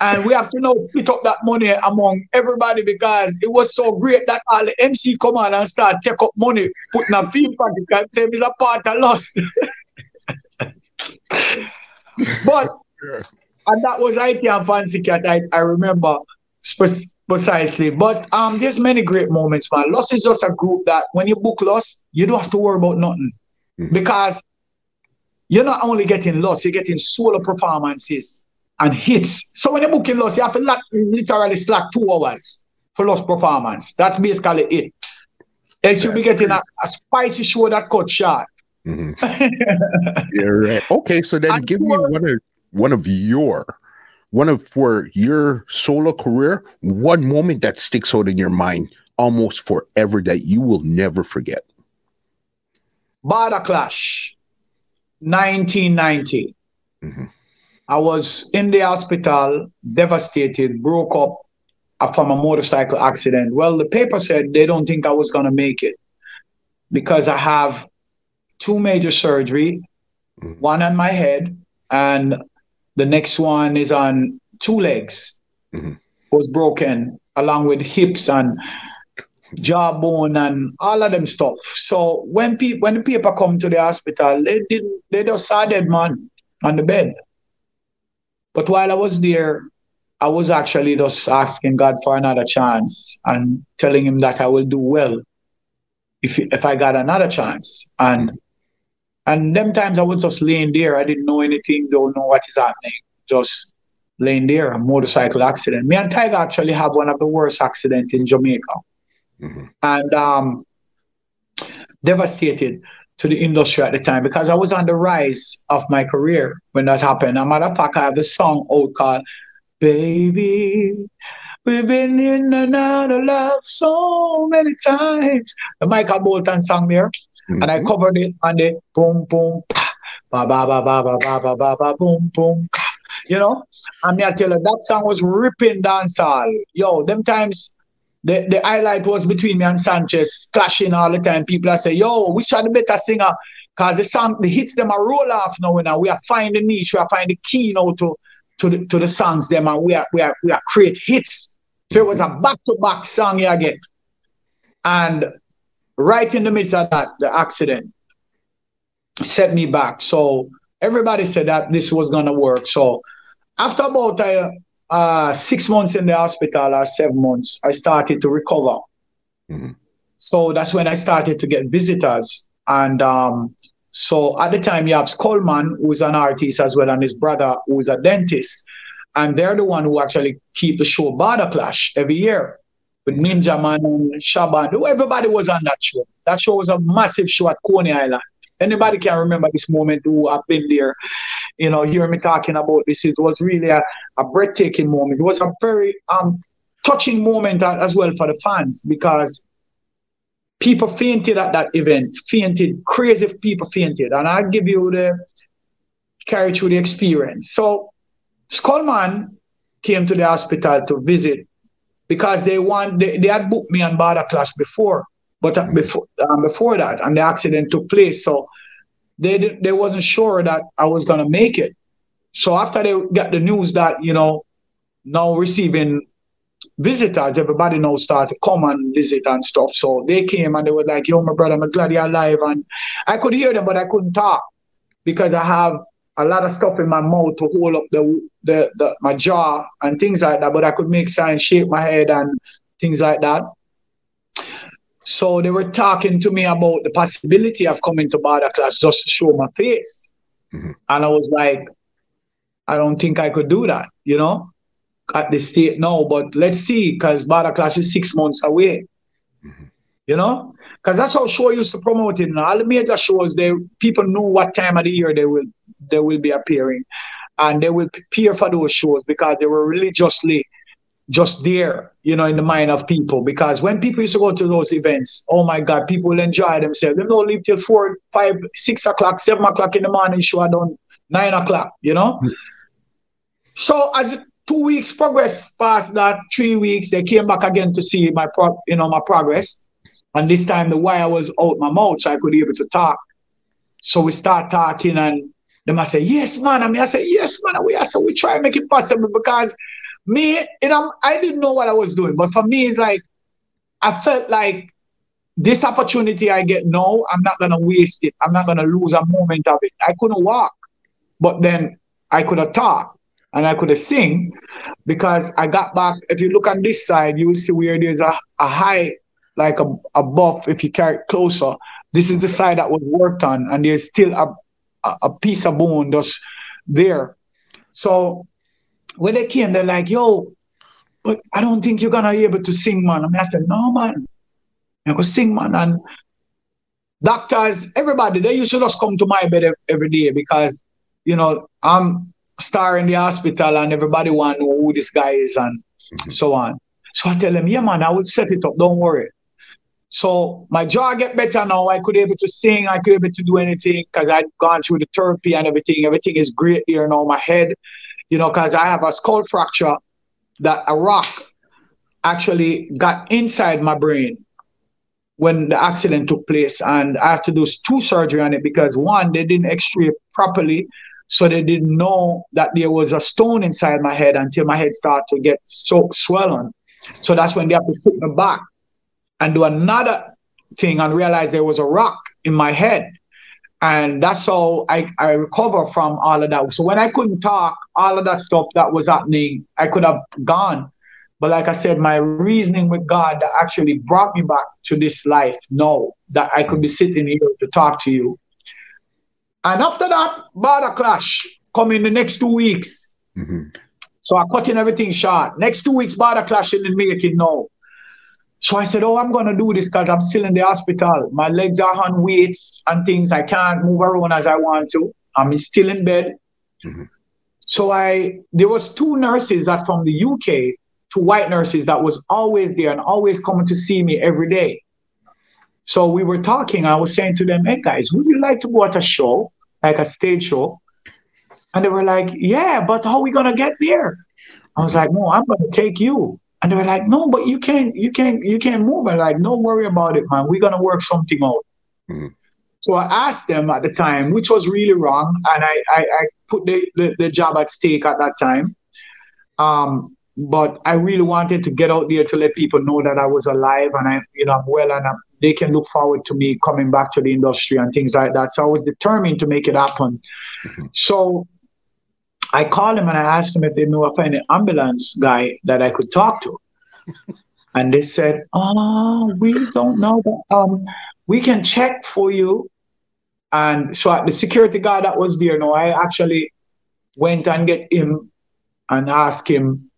And we have to now split up that money among everybody because it was so great that all the MC come on and start take up money, putting a fee pocket and say it's a part of Lust. but and that was IT and Fancy Cat, I, I remember precisely. But um, there's many great moments, man. Lust is just a group that when you book Lust, you don't have to worry about nothing. Mm-hmm. Because you're not only getting Lust, you're getting solo performances and hits. So when you're booking Lust, you have to like, literally slack two hours for Lust performance. That's basically it. Else you'll be getting a, a spicy show that cut short. Mm-hmm. You're right. Okay, so then give me one of one of your one of for your solo career, one moment that sticks out in your mind almost forever that you will never forget. Border Clash, 1990. Mm-hmm. I was in the hospital, devastated, broke up from a motorcycle accident. Well, the paper said they don't think I was going to make it because I have two major surgery, mm-hmm. one on my head and the next one is on two legs, mm-hmm. was broken along with hips and jawbone and all of them stuff. So when people when the people come to the hospital, they didn't they just saw dead man on the bed. But while I was there, I was actually just asking God for another chance and telling him that I will do well if if I got another chance. And and them times I was just laying there. I didn't know anything, don't know what is happening. Just laying there, a motorcycle accident. Me and Tiger actually have one of the worst accidents in Jamaica. Mm-hmm. And um, devastated to the industry at the time because I was on the rise of my career when that happened. As a matter of fact, I have the song out called Baby, We've been in and out of love so many times. The Michael Bolton song there. Mm-hmm. And I covered it on the boom, boom, ba, ba, ba, ba, ba, ba, ba, ba, ba, boom, boom. You know? And me, I tell you, that song was ripping dancehall. Yo, them times, the, the highlight was between me and Sanchez, clashing all the time. People are say, yo, which are the better singer? Because the song, the hits them are roll off now. now. We are finding niche, we are finding the key now to, to, the, to the songs them, and we are, we are, we are create hits. So it was a back-to-back song you get. And right in the midst of that, the accident set me back. So everybody said that this was gonna work. So after about uh, uh, six months in the hospital or seven months, I started to recover. Mm-hmm. So that's when I started to get visitors. And um, so at the time, you have Coleman, who's an artist as well, and his brother, who's a dentist. And they're the one who actually keep the show Border Clash every year with Ninja Man and Shabba. Everybody was on that show. That show was a massive show at Coney Island. Anybody can remember this moment who have been there, you know, hear me talking about this. It was really a, a breathtaking moment. It was a very um, touching moment as well for the fans because people fainted at that event, fainted, crazy people fainted. And I'll give you the carry through the experience. So Skullman came to the hospital to visit because they want they, they had booked me on Border Clash before, but uh, before um, before that, and the accident took place, so they did, they wasn't sure that I was gonna make it. So after they got the news that you know now receiving visitors, everybody now started to come and visit and stuff. So they came and they were like, "Yo, my brother, I'm glad you're alive," and I could hear them, but I couldn't talk because I have a lot of stuff in my mouth to hold up the, the, the my jaw and things like that. But I could make signs, shake my head and things like that. So they were talking to me about the possibility of coming to Border Clash just to show my face. Mm-hmm. And I was like, I don't think I could do that, you know, at the state now. But let's see, because Border Clash is six months away. Mm-hmm. You know, because that's how show used to promote it. All the major shows, they people knew what time of the year they will they will be appearing. And they will prepare for those shows because they were religiously just there, you know, in the mind of people. Because when people used to go to those events, oh my God, people will enjoy themselves. They don't leave till four, five, six o'clock, seven o'clock in the morning show done nine o'clock, you know? Mm-hmm. So as two weeks progress past that, three weeks, they came back again to see my pro, you know, my progress. And this time the wire was out my mouth, so I could be able to talk. So we start talking and Them I say, yes, man. I mean, I say, yes, man. We I said, we try and make it possible because me, you know, I didn't know what I was doing. But for me, it's like I felt like this opportunity I get now, I'm not gonna waste it. I'm not gonna lose a moment of it. I couldn't walk, but then I could have talked and I could have sing because I got back. If you look on this side, you will see where there's a, a high, like a, a buff. If you carry it closer, this is the side that was worked on, and there's still a, a piece of bone just there. So when they came, they're like, yo, but I don't think you're gonna be able to sing, man. I, mean, I said, no, man. I go sing, man. And doctors, everybody, they used to just come to my bed every day because, you know, I'm star in the hospital and everybody want to know who this guy is and mm-hmm. so on. So I tell them, yeah, man, I will set it up. Don't worry. So my jaw get better now. I could able to sing. I could able to do anything because I'd gone through the therapy and everything. Everything is great here now. My head, you know, because I have a skull fracture that a rock actually got inside my brain when the accident took place. And I had to do two surgery on it because one, they didn't x-ray properly. So they didn't know that there was a stone inside my head until my head started to get so swollen. So that's when they have to put me back and do another thing and realize there was a rock in my head. And that's how I, I recover from all of that. So when I couldn't talk, all of that stuff that was happening, I could have gone. But like I said, my reasoning with God that actually brought me back to this life now that I could be sitting here to talk to you. And after that, border clash coming in the next two weeks. Mm-hmm. So I'm cutting everything short. Next two weeks, border clash in the making now. So I said, Oh, I'm going to do this because I'm still in the hospital. My legs are on weights and things. I can't move around as I want to. I'm still in bed. Mm-hmm. So I, there was two nurses that from the UK, two white nurses that was always there and always coming to see me every day. So we were talking. I was saying to them, Hey guys, would you like to go at a show, like a stage show? And they were like, Yeah, but how are we going to get there? I was like, No, I'm going to take you. And they were like, no, but you can't, you can't, you can't move. And like, don't worry about it, man. We're gonna work something out. Mm-hmm. So I asked them at the time, which was really wrong, and I I, I put the, the, the job at stake at that time. Um, but I really wanted to get out there to let people know that I was alive and I, you know, I'm well and I'm, they can look forward to me coming back to the industry and things like that. So I was determined to make it happen. Mm-hmm. So I called him and I asked him if they knew of any ambulance guy that I could talk to. and they said, Oh, we don't know that. Um, we can check for you. And so the security guard that was there, no, I actually went and get him and asked him.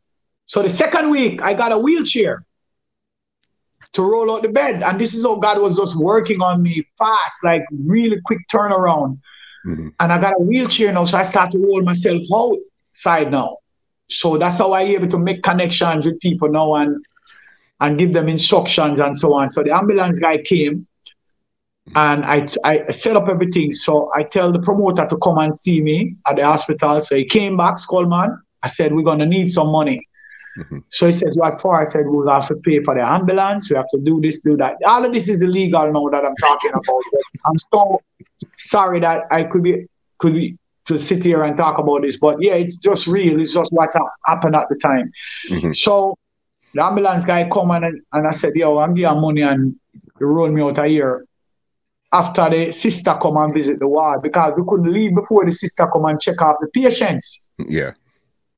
So the second week, I got a wheelchair to roll out the bed. And this is how God was just working on me fast, like really quick turnaround. Mm-hmm. And I got a wheelchair now, so I start to roll myself outside now. So that's how I able to make connections with people now and and give them instructions and so on. So the ambulance guy came and I, I set up everything. So I tell the promoter to come and see me at the hospital. So he came back, Skullman. I said, we're going to need some money. Mm-hmm. So he says, what for? I said, we'll have to pay for the ambulance. We have to do this, do that. All of this is illegal now that I'm talking about. I'm so sorry that I could be could be to sit here and talk about this, but yeah, it's just real. It's just what's happened at the time. Mm-hmm. So the ambulance guy come and, and I said, yo, I'm giving money and roll me out a year. After the sister come and visit the ward because we couldn't leave before the sister come and check off the patients. Yeah.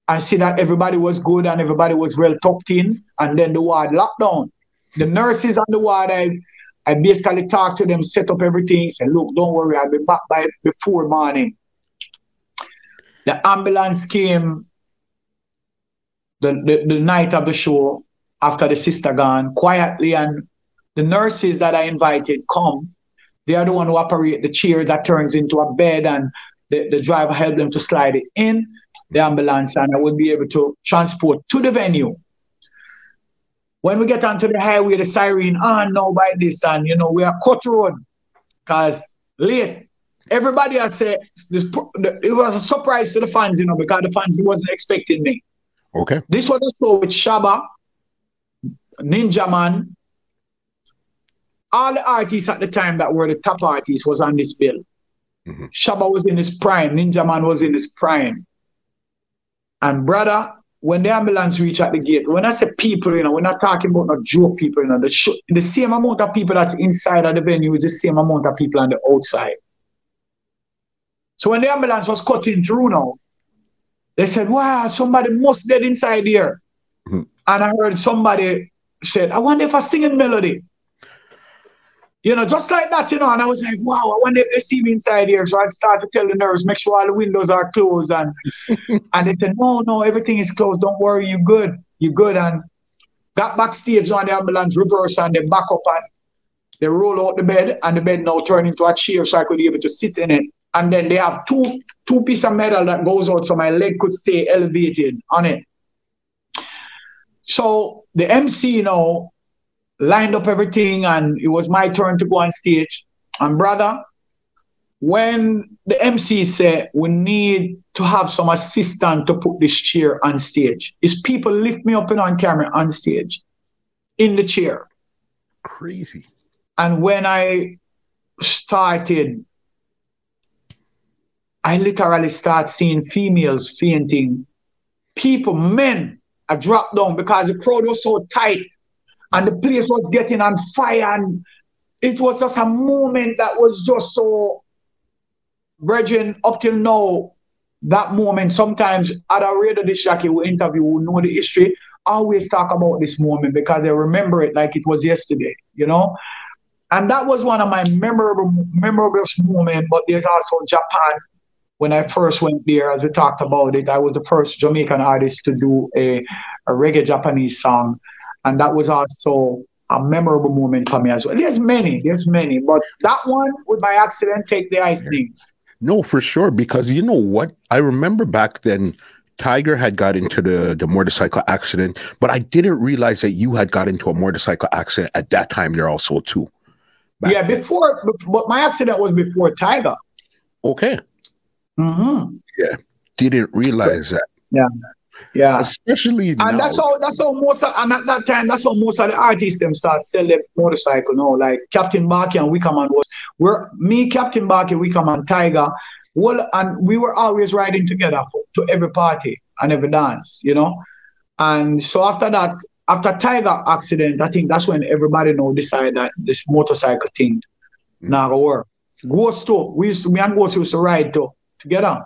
And see that everybody was good and everybody was well tucked in. And then the ward locked down. The nurses on the ward, I I basically talked to them, set up everything, said, look, don't worry, I'll be back by before morning. The ambulance came the, the, the night of the show after the sister gone quietly and the nurses that I invited come. They are the one who operate the chair that turns into a bed and the, the driver helped them to slide it in the ambulance and I would be able to transport to the venue. When we get onto the highway, the siren ah, on now by this, and you know, we are cut road because late. Everybody has said this, it was a surprise to the fans, you know, because the fans wasn't expecting me. Okay. This was a show with Shabba, Ninja Man, all the artists at the time that were the top artists was on this bill. Mm-hmm. Shabba was in his prime. Ninja Man was in his prime. And brother, when the ambulance reached at the gate, when I say people, you know, we're not talking about not joke people, you know, the, sh- the same amount of people that's inside of the venue is the same amount of people on the outside. So when the ambulance was cutting through now, they said, wow, somebody must dead inside here. Mm-hmm. And I heard somebody said, I wonder if I singing melody. You know, just like that, you know, and I was like, wow, I wonder if they see me inside here. So I'd start to tell the nurse, make sure all the windows are closed. And and they said, no, no, everything is closed. Don't worry, you're good. You're good. And got backstage on the ambulance, reverse, and they back up and they roll out the bed, and the bed now turned into a chair so I could be able to sit in it. And then they have two two piece of metal that goes out so my leg could stay elevated on it. So the MC, you know, lined up everything and it was my turn to go on stage. And brother, when the MC said we need to have some assistant to put this chair on stage, is people lift me up and on camera on stage in the chair. Crazy. And when I started, I literally start seeing females fainting, people, men I dropped down because the crowd was so tight and the place was getting on fire. And it was just a moment that was just so, brethren, up till now, that moment, sometimes other radio disc jockey who interview who know the history always talk about this moment because they remember it like it was yesterday, you know? And that was one of my memorable, memorable moments. But there's also Japan when I first went there, as we talked about it, I was the first Jamaican artist to do a, a reggae Japanese song. And that was also a memorable moment for me as well. There's many, there's many, but that one would by accident take the ice icing. No, for sure. Because you know what? I remember back then Tiger had got into the, the motorcycle accident, but I didn't realize that you had got into a motorcycle accident at that time there also too. Yeah, before but my accident was before Tiger. Okay. Mm-hmm. Yeah, didn't realize that. Yeah, yeah. Especially and now. that's how that's how most of, and at that time that's how most of the artists them start selling motorcycle. No, like Captain Barky and Wickerman was. We're me, Captain Barky, Wickerman, Tiger. Well, and we were always riding together for, to every party and every dance, you know. And so after that, after Tiger accident, I think that's when everybody know decide that this motorcycle thing mm-hmm. now go work. Ghost too. We used to, we and Ghost used to ride too together.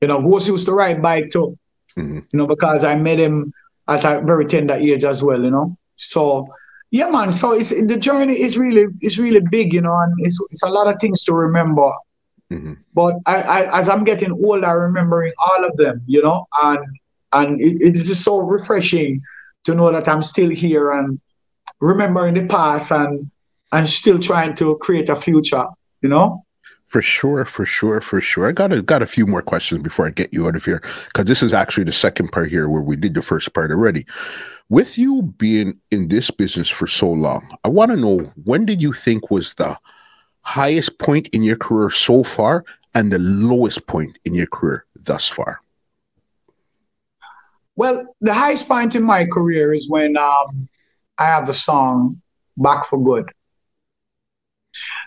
You know, Ghost used to ride bike too. Mm-hmm. You know, because I met him at a very tender age as well, you know. So yeah, man. So it's the journey is really is really big, you know, and it's it's a lot of things to remember. Mm-hmm. But I, I, as I'm getting older, remembering all of them, you know, and and it, it's just so refreshing to know that I'm still here and remembering the past and and still trying to create a future, you know. For sure, for sure, for sure. I got a got a few more questions before I get you out of here because this is actually the second part here where we did the first part already. With you being in this business for so long, I want to know when did you think was the highest point in your career so far and the lowest point in your career thus far? Well, the highest point in my career is when um, I have the song "Back for Good."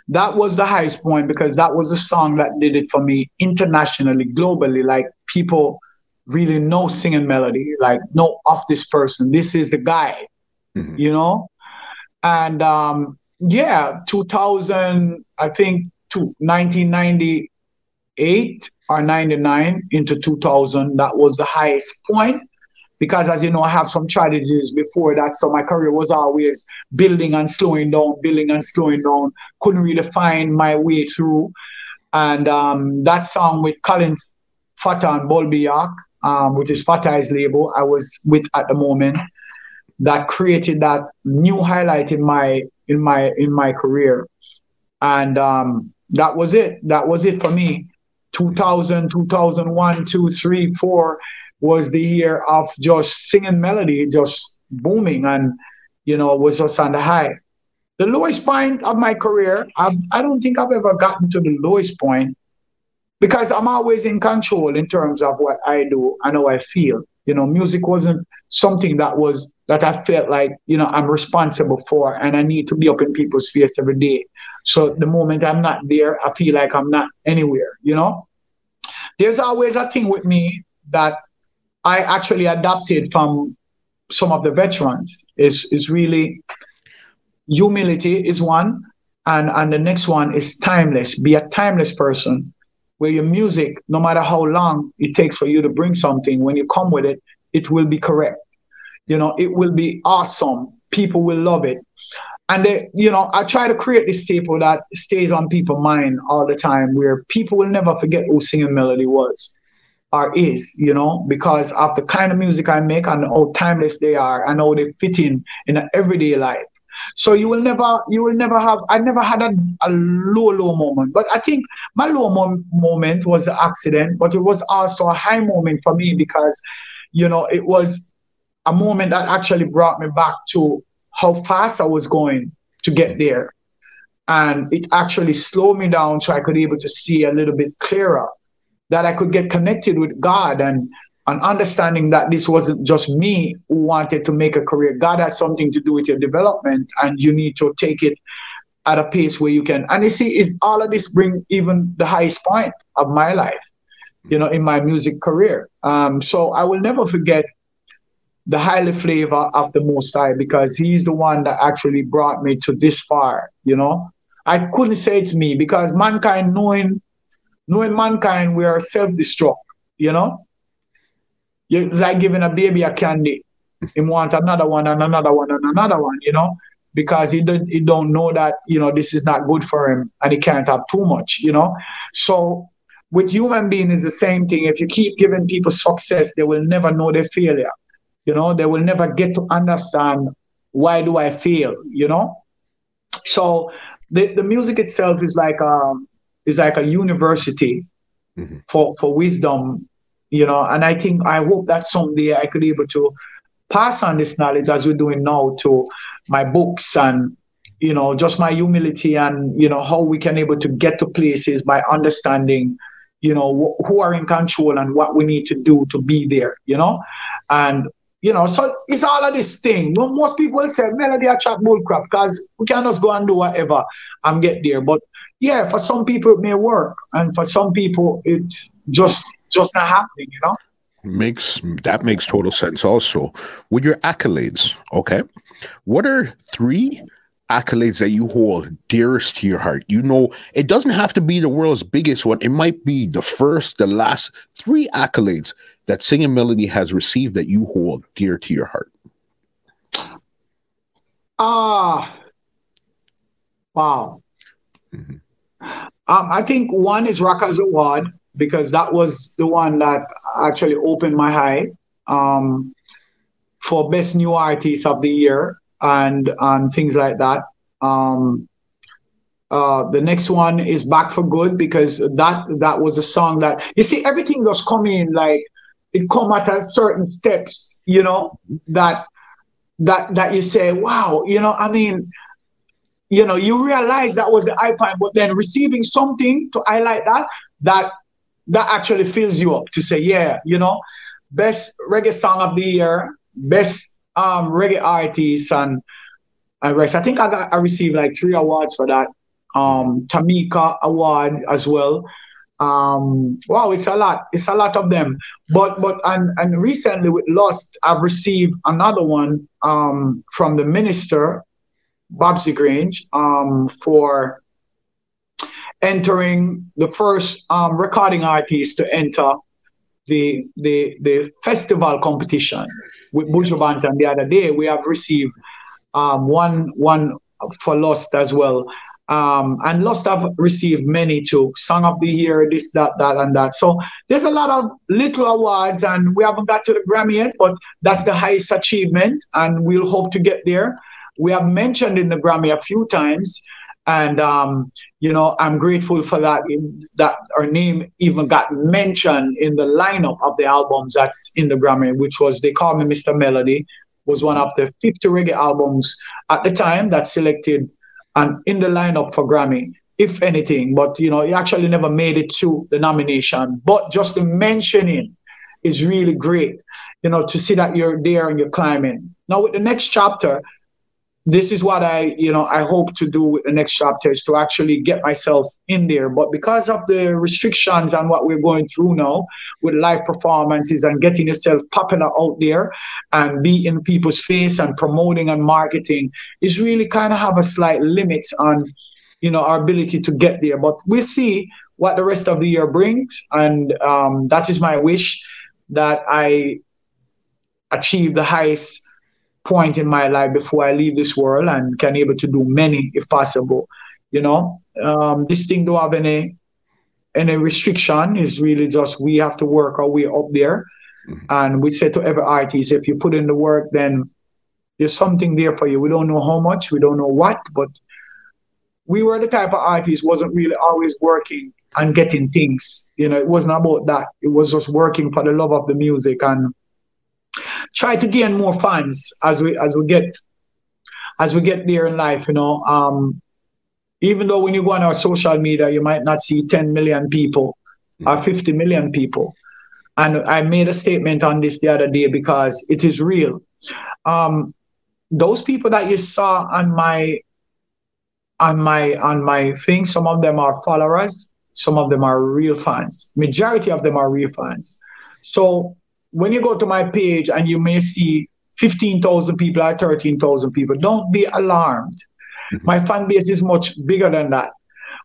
That was the highest point because that was a song that did it for me internationally, globally. Like people really know singing melody, like know of this person. This is the guy, mm-hmm. you know? And um, yeah, 2000, I think to 1998 or 99 into 2000, that was the highest point because as you know, I have some tragedies before that. So my career was always building and slowing down, building and slowing down. Couldn't really find my way through. And um, that song with Colin Fatah and York, um, which is Fatah's label, I was with at the moment, that created that new highlight in my in my in my career. And um, that was it. That was it for me. 2000, 2001, 2, 3, 4 was the year of just singing melody, just booming, and you know was just on the high. The lowest point of my career, I've, I don't think I've ever gotten to the lowest point because I'm always in control in terms of what I do and how I feel. You know, music wasn't something that was that I felt like, you know, I'm responsible for and I need to be up in people's face every day. So the moment I'm not there, I feel like I'm not anywhere, you know? There's always a thing with me that I actually adapted from some of the veterans. Is is really humility is one and and the next one is timeless. Be a timeless person. Where your music no matter how long it takes for you to bring something when you come with it it will be correct. You know it will be awesome. People will love it. And they, you know i try to create this staple that stays on people's mind all the time where people will never forget who singing melody was or is, you know, because of the kind of music I make and how timeless they are and how they fit in in an everyday life. So you will never, you will never have. I never had a, a low, low moment, but I think my low mo- moment was the accident, but it was also a high moment for me because, you know, it was a moment that actually brought me back to how fast I was going to get mm-hmm. there, and it actually slowed me down so I could be able to see a little bit clearer that I could get connected with God and and understanding that this wasn't just me who wanted to make a career. God has something to do with your development, and you need to take it at a pace where you can. And you see, is all of this bring even the highest point of my life, you know, in my music career. Um, so I will never forget the highly flavor of the Most High because He's the one that actually brought me to this far. You know, I couldn't say it's me because mankind knowing knowing mankind we are self-destruct, you know? It's like giving a baby a candy. He want another one and another one and another one, you know? Because he don't he don't know that, you know, this is not good for him and he can't have too much, you know? So with human being is the same thing. If you keep giving people success, they will never know their failure. You know, they will never get to understand why do I fail, you know? So the, the music itself is like um is like a university mm-hmm. for for wisdom, you know. And I think I hope that someday I could be able to pass on this knowledge as we're doing now to my books and you know just my humility and you know how we can able to get to places by understanding you know wh- who are in control and what we need to do to be there you know and you know so it's all of this thing well, most people say melody a chat bull crap because we can just go and do whatever and get there but yeah, for some people it may work, and for some people it just just not happening. You know, makes that makes total sense. Also, with your accolades, okay, what are three accolades that you hold dearest to your heart? You know, it doesn't have to be the world's biggest one. It might be the first, the last three accolades that Singing Melody has received that you hold dear to your heart. Ah, wow. Mm-hmm. Um, I think one is Rockers Award because that was the one that actually opened my eye um, for best new artist of the year and and things like that. Um, uh, the next one is Back for Good because that that was a song that you see everything was coming like it come at a certain steps, you know, that that that you say, wow, you know, I mean, you know, you realize that was the iPad, but then receiving something to highlight that, that that actually fills you up to say, yeah, you know, best reggae song of the year, best um, reggae artist, and and rest. I think I got I received like three awards for that. Um, Tamika award as well. Um, wow, it's a lot. It's a lot of them. But but and and recently with Lust, I've received another one um, from the minister Babsy Grange um, for entering the first um, recording artist to enter the the the festival competition with Buju Banton the other day. We have received um, one one for Lust as well. Um, and Lust have received many too. Song of the Year, this, that, that, and that. So there's a lot of little awards, and we haven't got to the Grammy yet, but that's the highest achievement, and we'll hope to get there we have mentioned in the Grammy a few times. And um, you know, I'm grateful for that. That our name even got mentioned in the lineup of the albums that's in the Grammy, which was "They Call Me Mr. Melody," was one of the 50 reggae albums at the time that selected and in the lineup for Grammy, if anything. But you know, it actually never made it to the nomination. But just the mentioning is really great you know, to see that you're there and you're climbing. Now with the next chapter, this is what I, you know, I hope to do with the next chapter is to actually get myself in there. But because of the restrictions and what we're going through now with live performances and getting yourself popular out there and be in people's face and promoting and marketing is really kind of have a slight limits on, you know, our ability to get there. But we'll see what the rest of the year brings. And um, that is my wish that I achieve the highest point in my life before I leave this world and can able to do many if possible. You know, um, this thing don't have any any restriction. Is really just we have to work our way up there. Mm-hmm. And we say to every artist, if you put in the work, then there's something there for you. We don't know how much, we don't know what, but we were the type of artist wasn't really always working and getting things. You know, it wasn't about that. It was just working for the love of the music and try to gain more fans as we as we get as we get there in life. You know, um, even though when you go on our social media, you might not see 10 million people or 50 million people. And I made a statement on this the other day because it is real. Um, those people that you saw on my on my on my thing, some of them are followers, some of them are real fans. Majority of them are real fans. So when you go to my page and you may see 15,000 people or 13,000 people, don't be alarmed. Mm-hmm. My fan base is much bigger than that.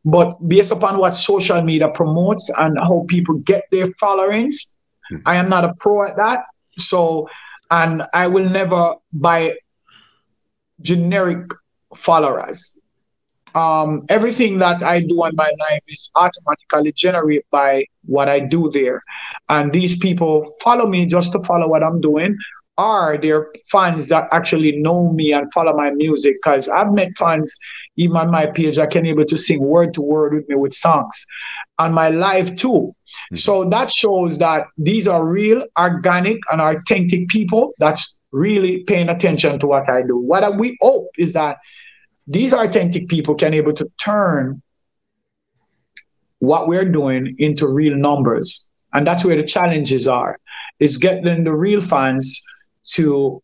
But based upon what social media promotes and how people get their followings, mm-hmm. I am not a pro at that. So, and I will never buy generic followers um, everything that I do in my life is automatically generated by what I do there. And these people follow me just to follow what I'm doing. Are there fans that actually know me and follow my music? Because I've met fans, even on my page, I can able to sing word to word with me with songs on my live too. Mm-hmm. So that shows that these are real, organic, and authentic people that's really paying attention to what I do. What we hope is that these authentic people can able to turn what we're doing into real numbers. And that's where the challenges are is getting the real fans to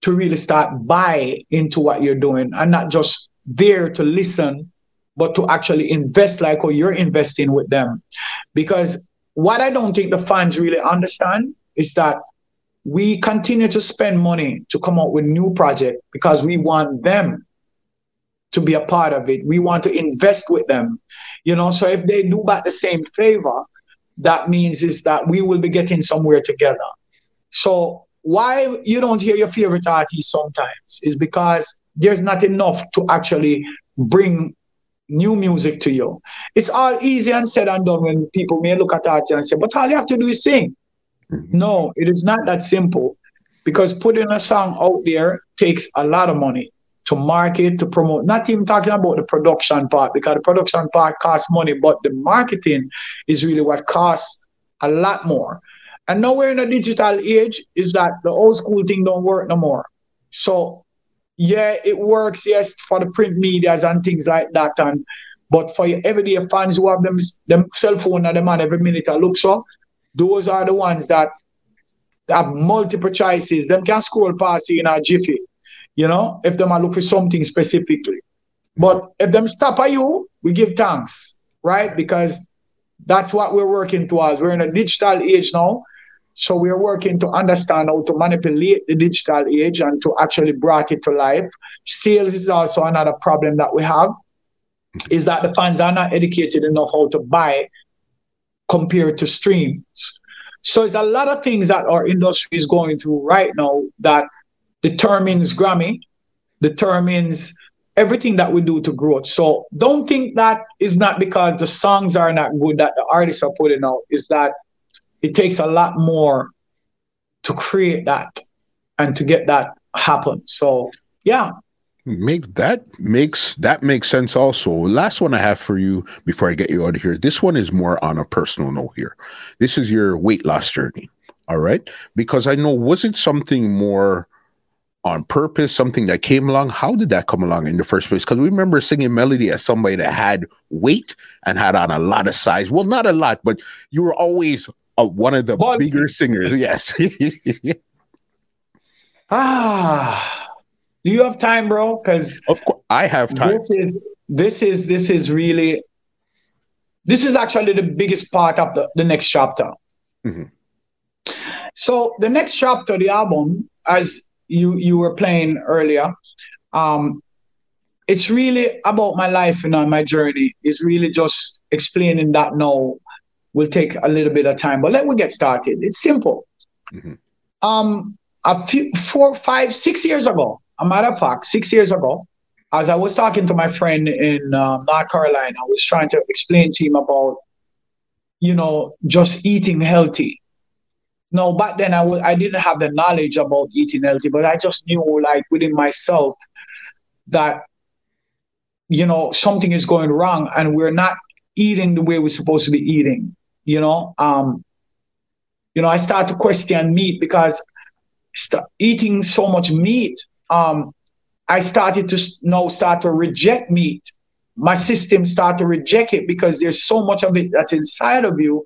to really start buy into what you're doing and not just there to listen but to actually invest like how you're investing with them. Because what i don't think the fans really understand is that we continue to spend money to come up with new project because we want them to be a part of it. We want to invest with them. You know, so if they do back the same favor, that means is that we will be getting somewhere together. So why you don't hear your favorite artist sometimes is because there's not enough to actually bring new music to you. It's all easy and said and done when people may look at artists and say, but all you have to do is sing. Mm-hmm. No, it is not that simple because putting a song out there takes a lot of money to market, to promote, not even talking about the production part because the production part costs money, but the marketing is really what costs a lot more. And now we're in a digital age, is that the old school thing don't work no more. So yeah, it works, yes, for the print medias and things like that. And but for your everyday fans who have them them cell phone and them on every minute I look so, those are the ones that have multiple choices. Them can scroll past you in a jiffy you know, if them are look for something specifically. But if them stop at you, we give thanks, right? Because that's what we're working towards. We're in a digital age now. So we're working to understand how to manipulate the digital age and to actually brought it to life. Sales is also another problem that we have, is that the fans are not educated enough how to buy compared to streams. So it's a lot of things that our industry is going through right now that determines Grammy, determines everything that we do to grow. So don't think that is not because the songs are not good that the artists are putting out. Is that it takes a lot more to create that and to get that happen. So yeah. Make that makes that makes sense also. Last one I have for you before I get you out of here. This one is more on a personal note here. This is your weight loss journey. All right. Because I know was it something more on purpose, something that came along? How did that come along in the first place? Because we remember singing melody as somebody that had weight and had on a lot of size. Well, not a lot, but you were always uh, one of the Ball bigger singers. Yes. ah, do you have time, bro? Because I have time. This is this is this is really this is actually the biggest part of the, the next chapter. Mm-hmm. So the next chapter, the album, as you you were playing earlier, um, it's really about my life and you know, my journey. It's really just explaining that now will take a little bit of time, but let me get started. It's simple. Mm-hmm. Um, a few, four, five, six years ago, a matter of fact, six years ago, as I was talking to my friend in uh, North Carolina, I was trying to explain to him about, you know, just eating healthy. No, back then I w- I didn't have the knowledge about eating healthy, but I just knew, like within myself, that you know something is going wrong, and we're not eating the way we're supposed to be eating you know? Um you know i start to question meat because st- eating so much meat um i started to now start to reject meat. My system start to reject it because there's so much of it that's inside of you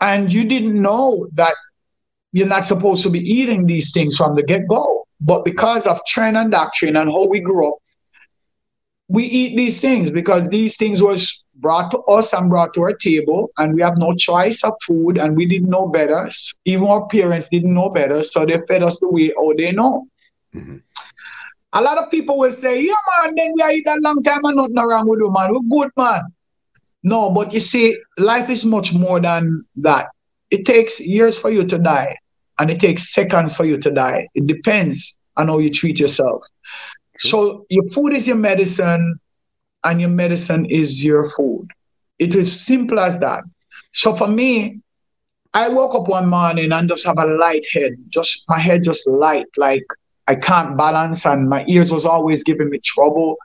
and you didn't know that you're not supposed to be eating these things from the get-go but because of trend and doctrine and how we grew up we eat these things because these things was brought to us and brought to our table, and we have no choice of food, and we didn't know better. Even our parents didn't know better, so they fed us the way how they know. Mm-hmm. A lot of people will say, "Yeah, man, then we eat a long time and nothing wrong with you, man. We're good, man." No, but you see, life is much more than that. It takes years for you to die, and it takes seconds for you to die. It depends on how you treat yourself. So your food is your medicine, and your medicine is your food. It is simple as that. So for me, I woke up one morning and just have a light head, just my head just light, like I can't balance, and my ears was always giving me trouble.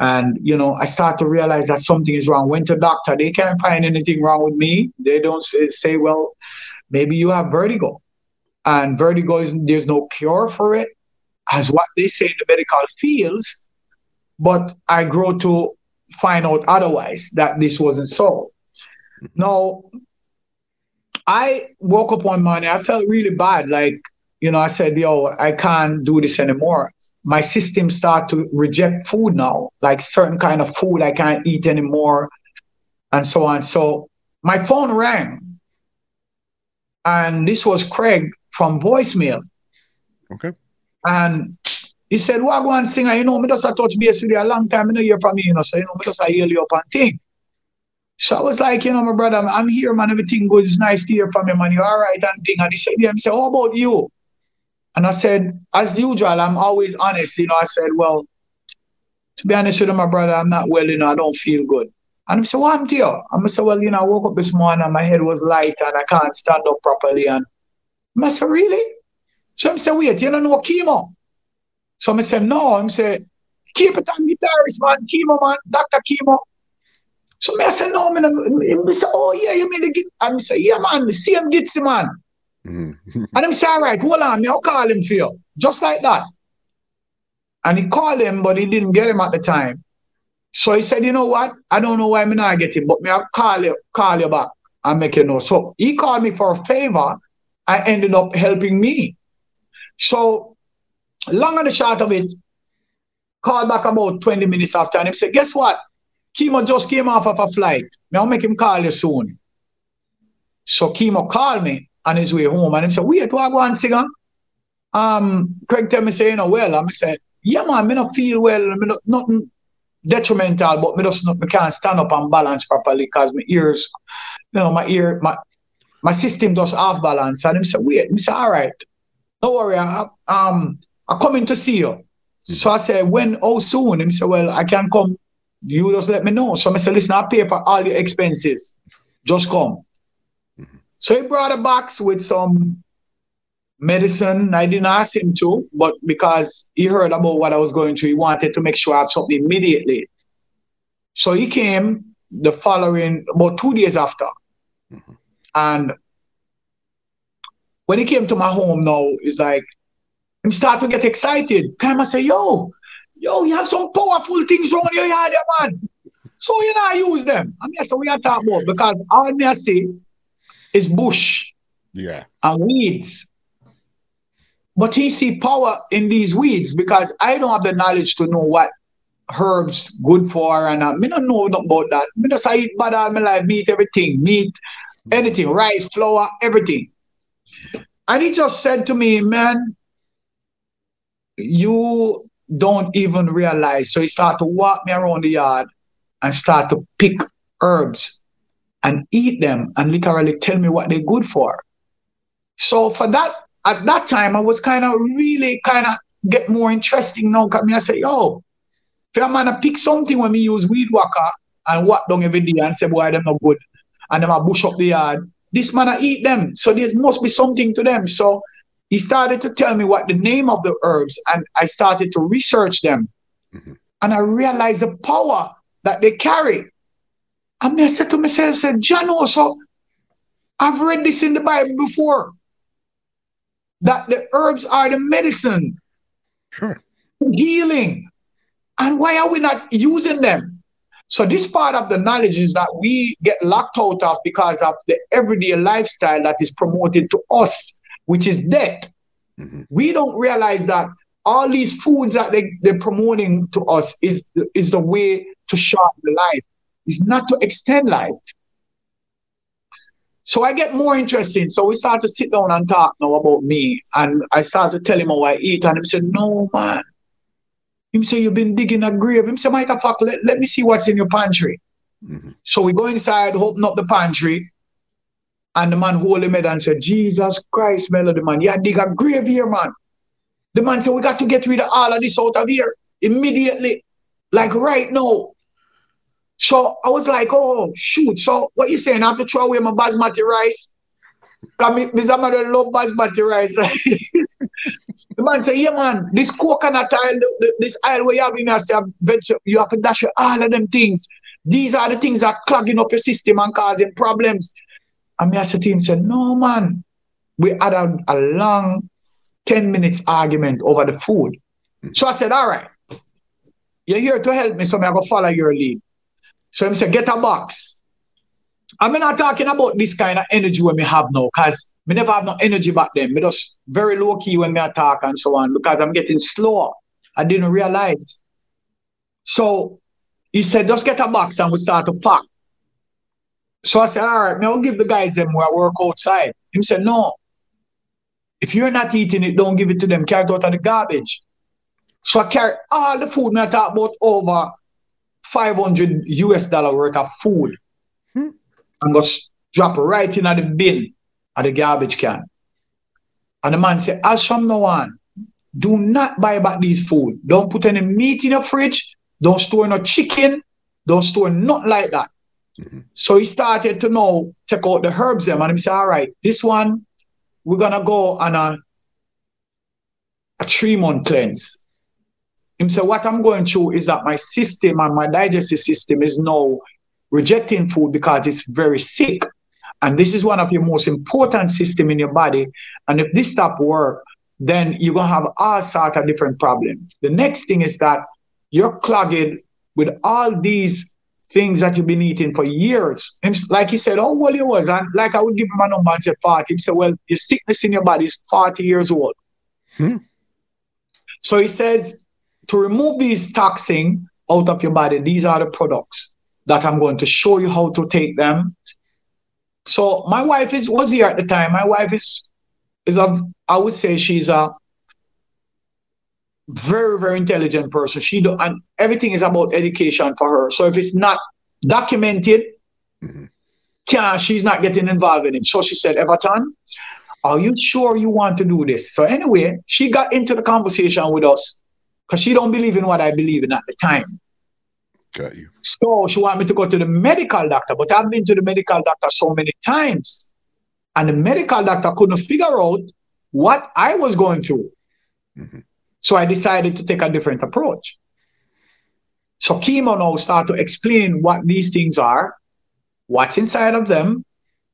And you know, I start to realize that something is wrong. Went to doctor, they can't find anything wrong with me. They don't say, say well, maybe you have vertigo, and vertigo is there's no cure for it, as what they say in the medical fields but I grow to find out otherwise that this wasn't so. Now, I woke up one morning, I felt really bad. Like, you know, I said, yo, I can't do this anymore. My system start to reject food now, like certain kind of food I can't eat anymore, and so on. So my phone rang, and this was Craig from Voicemail. Okay. And he said, What go and you know, me just a touch base with you a long time, you know, hear from you, you know, so you know, me just a heal you up and thing. So I was like, you know, my brother, I'm here, man, everything good. It's nice to hear from you, man. You're all right and thing. And he said, Yeah, I said, How about you? And I said, as usual, I'm always honest. You know, I said, Well, to be honest with you, my brother, I'm not well, you know, I don't feel good. And I said, happened to you? I'm say, Well, you know, I woke up this morning and my head was light and I can't stand up properly. And I said, Really? So I said, Wait, you don't know chemo? So I said, no, I'm say, keep it on guitarist, man, chemo, man, Dr. Chemo. So I said, no, man. I said, oh, yeah, you mean the git? And I said, yeah, man, the same Gitsy, man. Mm-hmm. and I said, all right, hold on, me, I'll call him for you. Just like that. And he called him, but he didn't get him at the time. So he said, you know what? I don't know why I'm not get him, but me I'll call you, call you back and make you know. So he called me for a favor. I ended up helping me. So long and the short of it, called back about 20 minutes after and he said, guess what? Kimo just came off of a flight. Me I'll make him call you soon. So Kimo called me on his way home and he said, wait, what I go and singer? Um, Craig tell me say, you know, well, I said, yeah, man, me not feel well, me not, nothing detrimental, but me just not, me can't stand up and balance properly because my ears, you know, my ear, my my system just off balance. And he said, wait, me say, all right, don't worry, I, um, I'm coming to see you. Mm-hmm. So I said, when, oh, soon? And he said, well, I can come. You just let me know. So I said, listen, I'll pay for all your expenses. Just come. So he brought a box with some medicine. I didn't ask him to, but because he heard about what I was going through, he wanted to make sure I have something immediately. So he came the following, about two days after. Mm-hmm. And when he came to my home now, it's like, him start to get excited. Come and say, yo, yo, you have some powerful things on your yard, man. So you know, I use them. I mean, so we are talking about because all me I say, is bush Yeah. and weeds. But he see power in these weeds because I don't have the knowledge to know what herbs good for and uh, me don't know nothing about that. Me just I eat bad all my life, meat, everything, meat, anything, rice, flour, everything. And he just said to me, man, you don't even realize. So he started to walk me around the yard and start to pick herbs and eat them and literally tell me what they're good for. So for that, at that time, I was kind of really kind of get more interesting now. Cause me I say, yo, if I'm gonna pick something when me use weed whacker and walk down every day and say, boy, them not good, and them I bush up the yard, this man I eat them. So there must be something to them. So he started to tell me what the name of the herbs, and I started to research them. Mhm. And I realized the power that they carry. And I said to myself, I said, John, also, I've read this in the Bible before. That the herbs are the medicine, Sure. healing. And why are we not using them? So this part of the knowledge is that we get locked out of because of the everyday lifestyle that is promoted to us, which is death. Mhm. We don't realize that all these foods that they, they're promoting to us is, is the way to shorten the life. It's not to extend life. So I get more interested. So we start to sit down and talk now about me. And I start to tell him how I eat. And he said, No, man. Him say, You've been digging a grave. Him say, Mike, fuck, let, let me see what's in your pantry. Mhm. So we go inside, open up the pantry. And the man hold him head and said, Jesus Christ, Melody, man. Yeah, dig a grave here, man. The man said, We got to get rid of all of this out of here immediately. Like right now. So I was like, oh shoot. So what you saying? I have to throw away my basmati rice? Cause me, me love basmati rice. the man say, yeah man, this coconut the- this oil where you have in you have to dash all of them things. These are the things that clogging up your system and causing problems. And me I said to him, said, no man. We had a, a long 10 minutes argument over the food. So I said, all right, you're here to help me, so I'm going to follow your lead. So he said, get a box. I'm not talking about this kind of energy when we have now, because we never have no energy back then. Me just very low key when me talk and so on, because I'm getting slower. I didn't realize. So he said, just get a box and we start to pack. So I said, all right, I'll give the guys them where I work outside. He said, no. If you're not eating it, don't give it to them. Carry it out of the garbage. So I carry all the food I talk about over 500 US dollar worth of food Hmm. and s- drop right in at the bin at the garbage can. And the man said, as from now on, do not buy back these food. Don't put any meat in your fridge. Don't store no chicken. Don't store nothing like that. Mhm. So he started to know, check out the herbs them. And he said, all right, this one, we're going to go on a, a three month cleanse. Him say, what I'm going through is that my system and my digestive system is now rejecting food because it's very sick. And this is one of your most important system in your body. And if this stop work, then you're gonna have all sort of different problems. The next thing is that you're clogged with all these things that you've been eating for years. And like he said, oh well you was, and like I would give him a number and say 40. He said, Well, your sickness in your body is 40 years old. Hmm. So he says to remove these toxin out of your body, these are the products that I'm going to show you how to take them. So my wife is was here at the time. My wife is is a I would say she's a very very intelligent person. She do and everything is about education for her. So if it's not documented, Mhm. can she's not getting involved in it. So she said, Everton, are you sure you want to do this? So anyway, she got into the conversation with us because she don't believe in what I believe in at the time. Got you. So she want me to go to the medical doctor, but I've been to the medical doctor so many times, and the medical doctor couldn't figure out what I was going through. Mhm. So I decided to take a different approach. So chemo now start to explain what these things are, what's inside of them,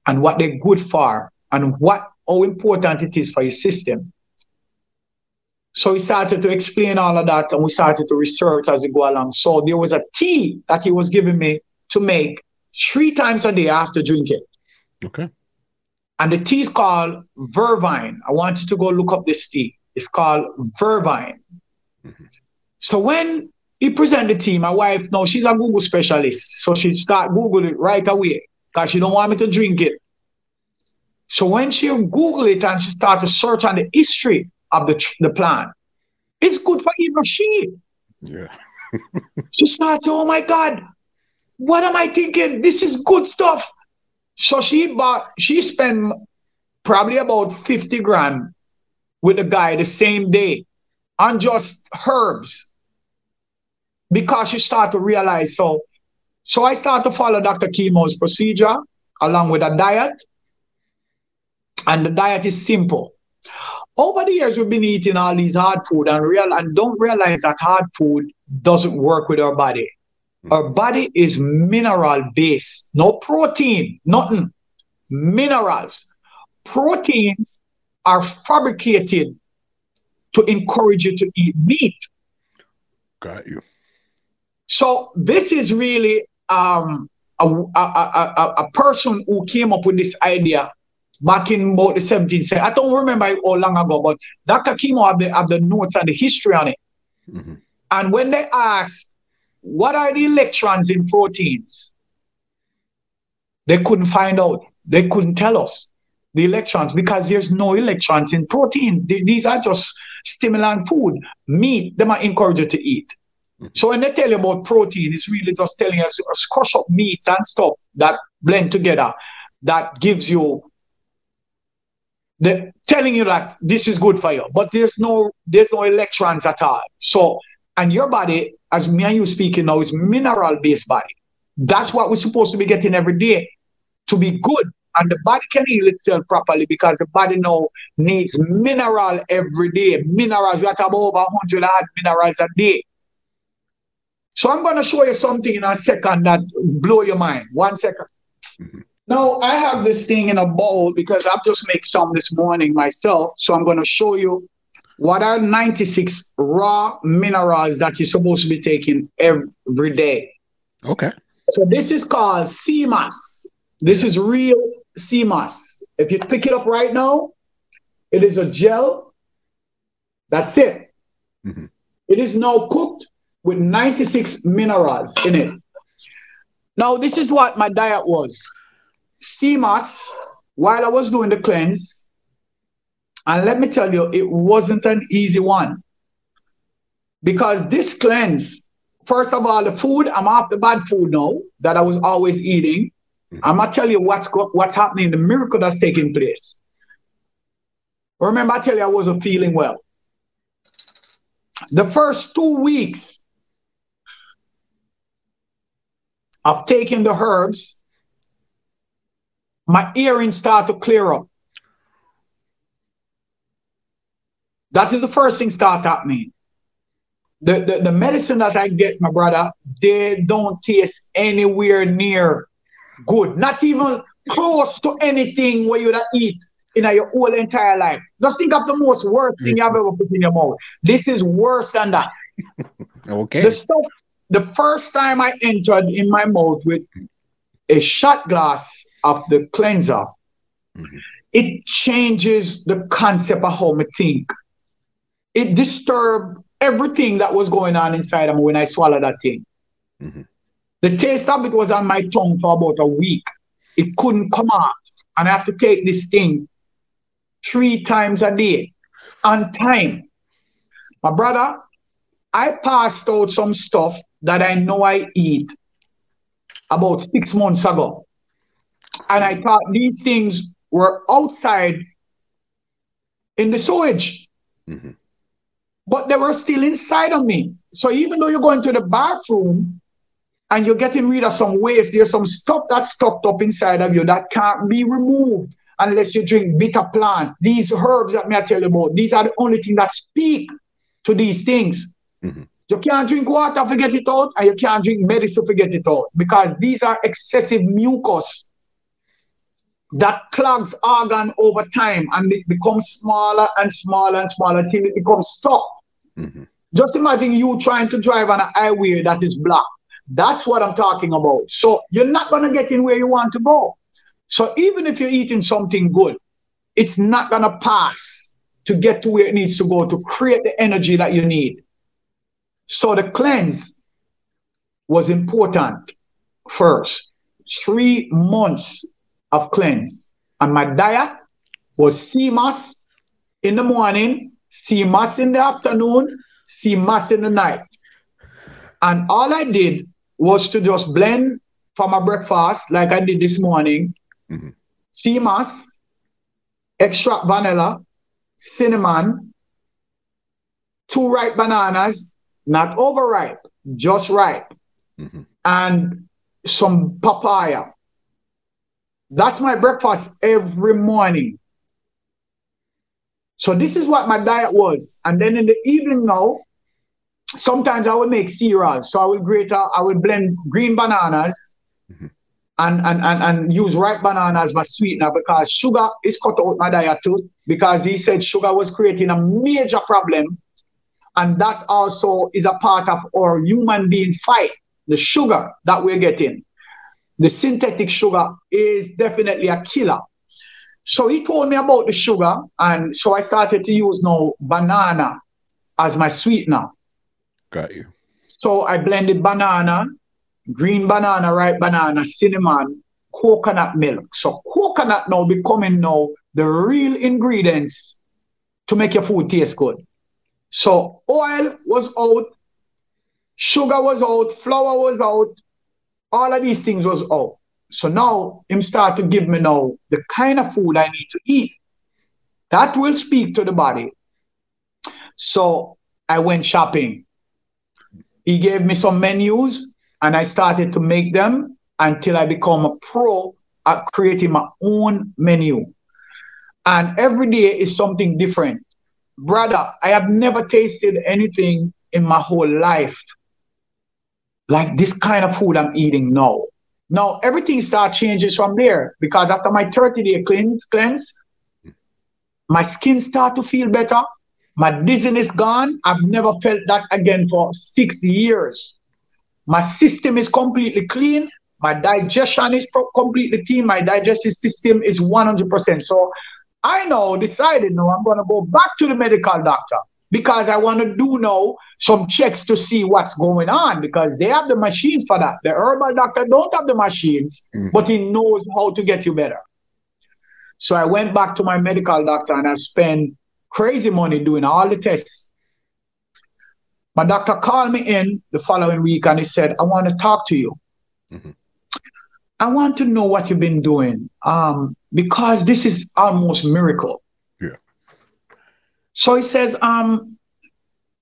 and what they're good for, and what how important it is for your system. So he started to explain all of that, and we started to research as we go along. So there was a tea that he was giving me to make three times a day after drinking. Okay. And the tea is called Vervine. I want you to go look up this tea. It's called Vervine. Mm-hmm. So when he presented the tea, my wife, no, she's a Google specialist. So she start Google it right away because she don't want me to drink it. So when she Google it and she start to search on the history of the, the plant, it's good for even she. Yeah. she starts, oh my God, what am I thinking? This is good stuff. So she bought, she spent probably about 50 grand with a guy the same day on just herbs because she started to realize so so I started to follow Dr. Chemo's procedure along with a diet. And the diet is simple. Over the years, we've been eating all these hard food and real and don't realize that hard food doesn't work with our body. Our body is mineral based, no protein, nothing. Minerals. Proteins are fabricated to encourage you to eat meat. Got you. So this is really um, a, a, a, a, person who came up with this idea back in about the 17th century. I don't remember how long ago, but Dr. Chemo had the, had the notes and the history on it. Mm-hmm. And when they asked, what are the electrons in proteins? They couldn't find out. They couldn't tell us the electrons because there's no electrons in protein. These are just stimulant food. Meat, they might encourage you to eat. So when they tell you about protein, it's really just telling us a crush up meats and stuff that blend together that gives you the telling you that this is good for you. But there's no there's no electrons at all. So and your body, as me and you speaking now, is mineral-based body. That's what we're supposed to be getting every day to be good. And the body can heal itself properly because the body now needs mineral every day. Minerals, we have about over 100 minerals a day. So I'm going to show you something in a second that blow your mind. One second. Mm-hmm. Now I have this thing in a bowl because I've just made some this morning myself. So I'm going to show you what are 96 raw minerals that you're supposed to be taking every day. Okay. So this is called moss. This is real moss. If you pick it up right now, it is a gel. That's it. Mm-hmm. it is now cooked with 96 minerals in it. Now, this is what my diet was. Moss while I was doing the cleanse. And let me tell you, it wasn't an easy one. Because this cleanse, first of all, the food, I'm off the bad food now that I was always eating. Mm-hmm. I'm gonna tell you what's what's happening, the miracle that's taking place. Remember, I tell you I wasn't feeling well. The first two weeks, of taking the herbs, my hearing start to clear up. That is the first thing start happening. The, the, the medicine that I get, my brother, they don't taste anywhere near good. Not even close to anything where you eat in your whole entire life. Just think of the most worst thing you've ever put in your mouth. This is worse than that. okay. The stuff the first time I entered in my mouth with a shot glass of the cleanser, mm-hmm. it changes the concept of how I think. It disturbed everything that was going on inside of me when I swallowed that thing. Mm-hmm. The taste of it was on my tongue for about a week. It couldn't come off. And I have to take this thing three times a day on time. My brother, I passed out some stuff that I know I eat about six months ago. And I thought these things were outside in the sewage. Mm-hmm. But they were still inside of me. So even though you're going to the bathroom and you're getting rid of some waste, there's some stuff that's stocked up inside of you that can't be removed unless you drink bitter plants. These herbs that me I tell you about, these are the only thing that speak to these things. Mm-hmm. You can't drink water, forget it out, and you can't drink medicine, forget it out, because these are excessive mucus that clogs organ over time and it becomes smaller and smaller and smaller until it becomes stuck. Mm-hmm. Just imagine you trying to drive on a highway that is blocked. That's what I'm talking about. So you're not going to get in where you want to go. So even if you're eating something good, it's not gonna pass to get to where it needs to go to create the energy that you need. So the cleanse was important first. Three months of cleanse. And my diet was sea moss in the morning, sea moss in the afternoon, sea moss in the night. And all I did was to just blend for my breakfast, like I did this morning, mm-hmm. sea moss, extract vanilla, cinnamon, two ripe bananas, not overripe, just ripe, mm-hmm. and some papaya. That's my breakfast every morning. So this is what my diet was. And then in the evening now, sometimes I would make cereals. So I would grate out, I would blend green bananas mm-hmm. and, and, and, and use ripe banana as my sweetener because sugar is cut out my diet too. Because he said sugar was creating a major problem. And that also is a part of our human being fight, the sugar that we're getting. The synthetic sugar is definitely a killer. So he told me about the sugar, and so I started to use now banana as my sweetener. Got you. So I blended banana, green banana, ripe banana, cinnamon, coconut milk. So coconut now becoming now the real ingredients to make your food taste good. So oil was out, sugar was out, flour was out, all of these things was out. So now him start to give me now the kind of food I need to eat. That will speak to the body. So I went shopping. He gave me some menus and I started to make them until I become a pro at creating my own menu. And every day is something different. Brother, I have never tasted anything in my whole life like this kind of food I'm eating now. Now everything start changes from there because after my 30 day cleanse, cleanse, my skin start to feel better. My dizziness gone. I've never felt that again for six years. My system is completely clean. My digestion is completely clean. My digestive system is 100%. So I now decided no, I'm going to go back to the medical doctor because I want to do now some checks to see what's going on because they have the machines for that. The herbal doctor don't have the machines, mm-hmm. but he knows how to get you better. So I went back to my medical doctor and I spent crazy money doing all the tests. My doctor called me in the following week and he said, I want to talk to you. Mm-hmm. I want to know what you've been doing um, because this is almost miracle. So he says, um,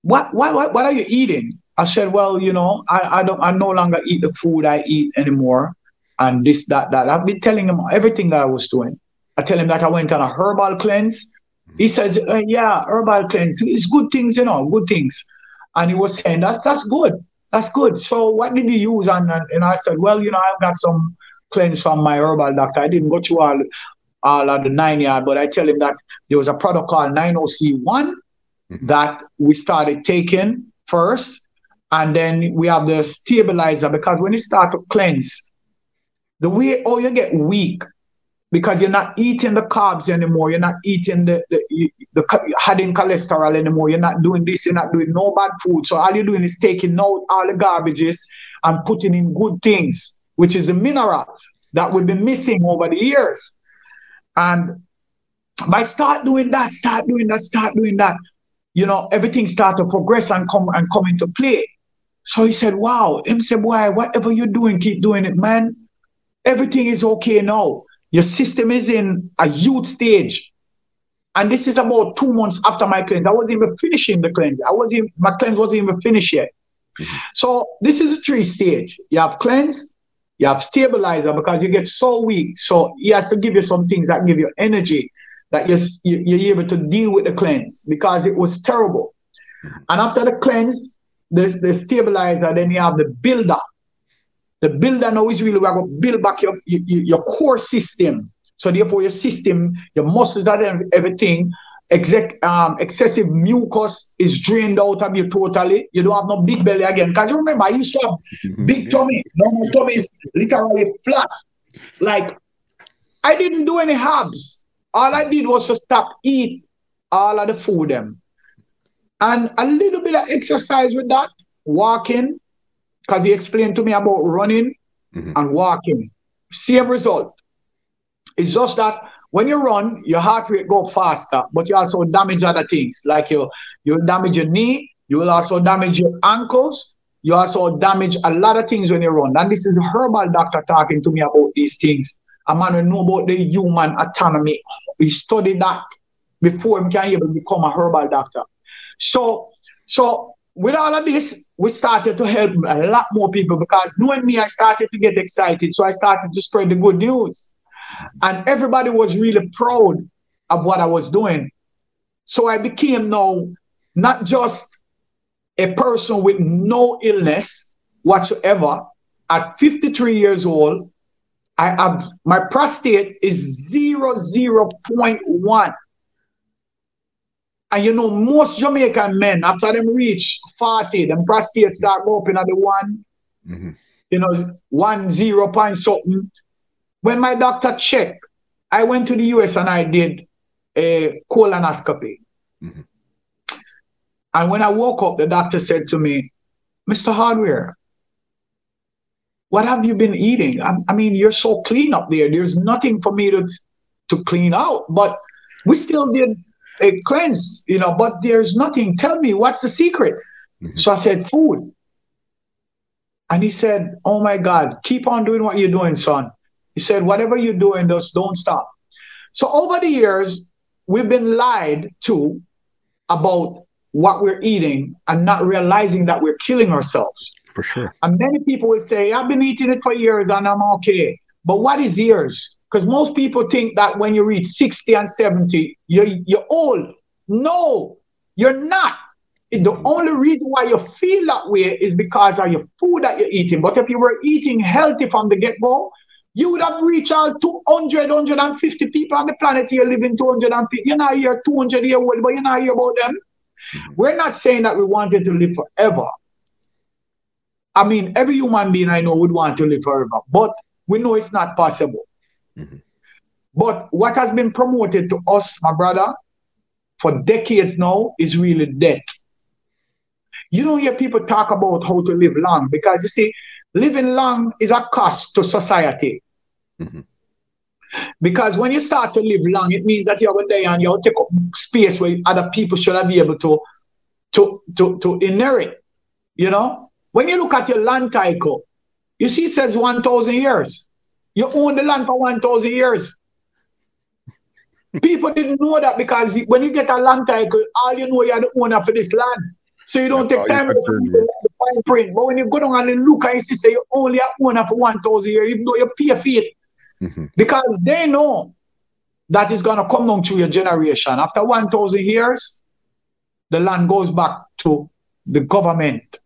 what, what, what, what are you eating? I said, well, you know, I, I don't, I no longer eat the food I eat anymore. And this, that, that. I've been telling him everything that I was doing. I tell him that I went on a herbal cleanse. He said, uh, yeah, herbal cleanse. It's good things, you know, good things. And he was saying, that, that's good. That's good. So what did you use? And, and I said, well, you know, I've got some cleanse from my herbal doctor. I didn't go through all all of the nine yard, but I tell him that there was a product called 90C1 mm-hmm. that we started taking first. And then we have the stabilizer because when you start to cleanse, the way oh you get weak because you're not eating the carbs anymore, you're not eating the, the, the adding cholesterol anymore, you're not doing this, you're not doing no bad food. So all you're doing is taking out all the garbages and putting in good things, which is the minerals that we've been missing over the years. And by start doing that, start doing that, start doing that, you know, everything start to progress and come and come into play. So he said, Wow, him said, Why, whatever you're doing, keep doing it, man. Everything is okay now. Your system is in a huge stage. And this is about two months after my cleanse. I wasn't even finishing the cleanse. I wasn't my cleanse wasn't even finished yet. Mm-hmm. So this is a three stage. You have cleanse, you have stabilizer because you get so weak. So he has to give you some things that give you energy that you're, you're able to deal with the cleanse because it was terrible. And after the cleanse, the, the stabilizer, then you have the builder. The builder now is really going to build back your, your, your core system. So therefore, your system, your muscles, and everything exec, um, excessive mucus is drained out of you totally. You don't have no big belly again. Because you remember, I used to have big tummy. Now my tummy is literally flat. Like, I didn't do any herbs. All I did was to stop eat all of the food them. And a little bit of exercise with that, walking, because he explained to me about running mm-hmm. and walking. Same result. It's just that when you run, your heart rate go faster, but you also damage other things. Like you you damage your knee, you will also damage your ankles, you also damage a lot of things when you run. And this is a herbal doctor talking to me about these things. A man who know about the human autonomy. We studied that before we can even become a herbal doctor. So, so with all of this, we started to help a lot more people because knowing me, I started to get excited. So I started to spread the good news. And everybody was really proud of what I was doing. So I became now not just a person with no illness whatsoever. At 53 years old, I have my prostate is zero zero point one. And you know, most Jamaican men, after them reach 40, them prostate start up in the one, mm-hmm. you know, one zero point something. When my doctor checked, I went to the US and I did a colonoscopy. Mm-hmm. And when I woke up, the doctor said to me, Mr. Hardware, what have you been eating? I, I, mean, you're so clean up there. There's nothing for me to, to clean out. But we still did a cleanse, you know, but there's nothing. Tell me, what's the secret? Mm-hmm. So I said, food. And he said, Oh my God, keep on doing what you're doing, son. He said, Whatever you're doing, just don't stop. So over the years, we've been lied to about what we're eating and not realizing that we're killing ourselves. For sure. And many people will say, I've been eating it for years and I'm okay. But what is years? Because most people think that when you reach 60 and 70, you're, you're old. No, you're not. The mm-hmm. only reason why you feel that way is because of your food that you're eating. But if you were eating healthy from the get go, you would have reached all 200, 150 people on the planet here living 250. You're not here 200 years old, but you're not here about them. Mm-hmm. We're not saying that we wanted to live forever. I mean, every human being I know would want to live forever, but we know it's not possible. Mm-hmm. But what has been promoted to us, my brother, for decades now is really death. You don't hear people talk about how to live long because you see, living long is a cost to society. Mm-hmm. Because when you start to live long, it means that you're going to die and you'll take up space where other people should be able to, to, to, to inherit. You know? When you look at your land title, you see it says 1,000 years. You own the land for 1,000 years. People didn't know that because when you get a land title, all you know you're the owner for this land. So you don't take time to the fine print. But when you go down and look and you see say you only a owner for 1,000 years, even though you pay a fee Mm-hmm. Because they know that is going to come down through your generation. After 1,000 years, the land goes back to the government.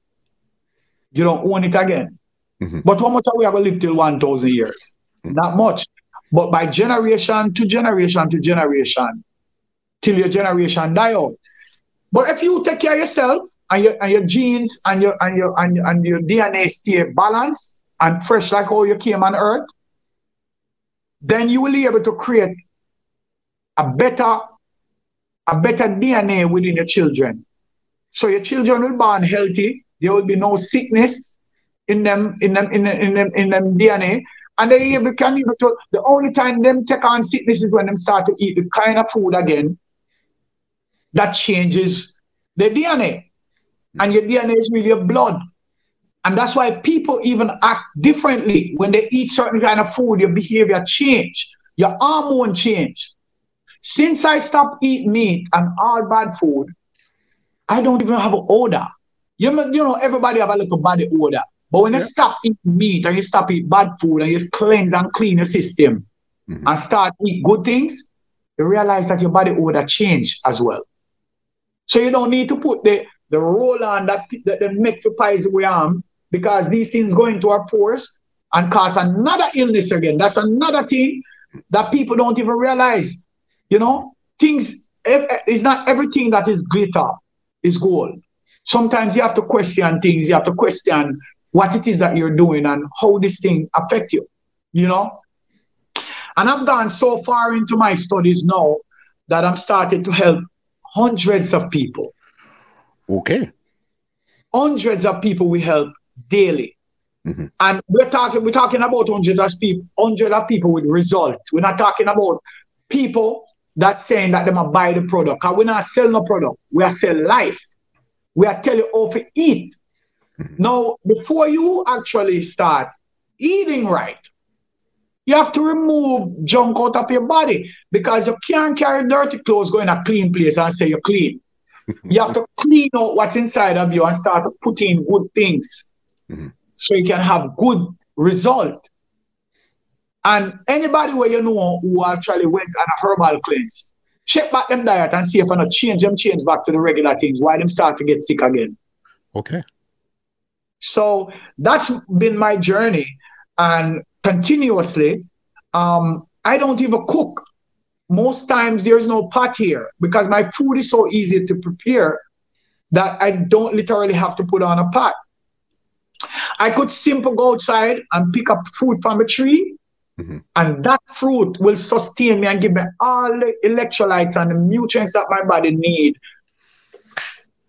You don't own it again. Mm-hmm. But how much are we going to live till 1,000 years? Mm-hmm. Not much. But by generation to generation to generation, till your generation die out. But if you take care of yourself and your, and your genes and your, and, your, and, and your DNA stay balanced and fresh like how you came on earth, then you will be able to create a better, a better DNA within your children. So your children will born healthy. There will be no sickness in them, in them, in them, in them, in them DNA. And they even can even to, the only time them take on sickness is when them start to eat the kind of food again that changes the DNA. And your DNA is really your blood. And that's why people even act differently when they eat certain kind of food, your behavior change, your hormone change. Since I stopped eating meat and all bad food, I don't even have an odor. You, you know, everybody have a little body odor. But when yeah. you stop eating meat and you stop eating bad food and you cleanse and clean your system mm-hmm. and start eat good things, you realize that your body odor change as well. So you don't need to put the, the roll on that, that the make for pies we arm because these things go into our pores and cause another illness again. That's another thing that people don't even realize. You know, things, it's not everything that is glitter is gold. Sometimes you have to question things, you have to question what it is that you're doing and how these things affect you, you know? And I've gone so far into my studies now that I'm starting to help hundreds of people. Okay. Hundreds of people we help daily. Mm-hmm. And we're talking we're talking about hundreds of people, hundreds of people with results. We're not talking about people that saying that they might buy the product. We're not selling no product. We are selling life. We are telling you how to eat. Mm-hmm. Now, before you actually start eating right, you have to remove junk out of your body because you can't carry dirty clothes going a clean place and say you're clean. you have to clean out what's inside of you and start putting good things mm-hmm. so you can have good result. And anybody where you know who actually went on a herbal cleanse, check back them diet and see if I not change them change back to the regular things. Why them start to get sick again? Okay. So that's been my journey. And continuously. Um, I don't even cook. Most times there's no pot here because my food is so easy to prepare that I don't literally have to put on a pot. I could simply go outside and pick up fruit from a tree, mm-hmm. and that fruit will sustain me and give me all the electrolytes and the nutrients that my body need.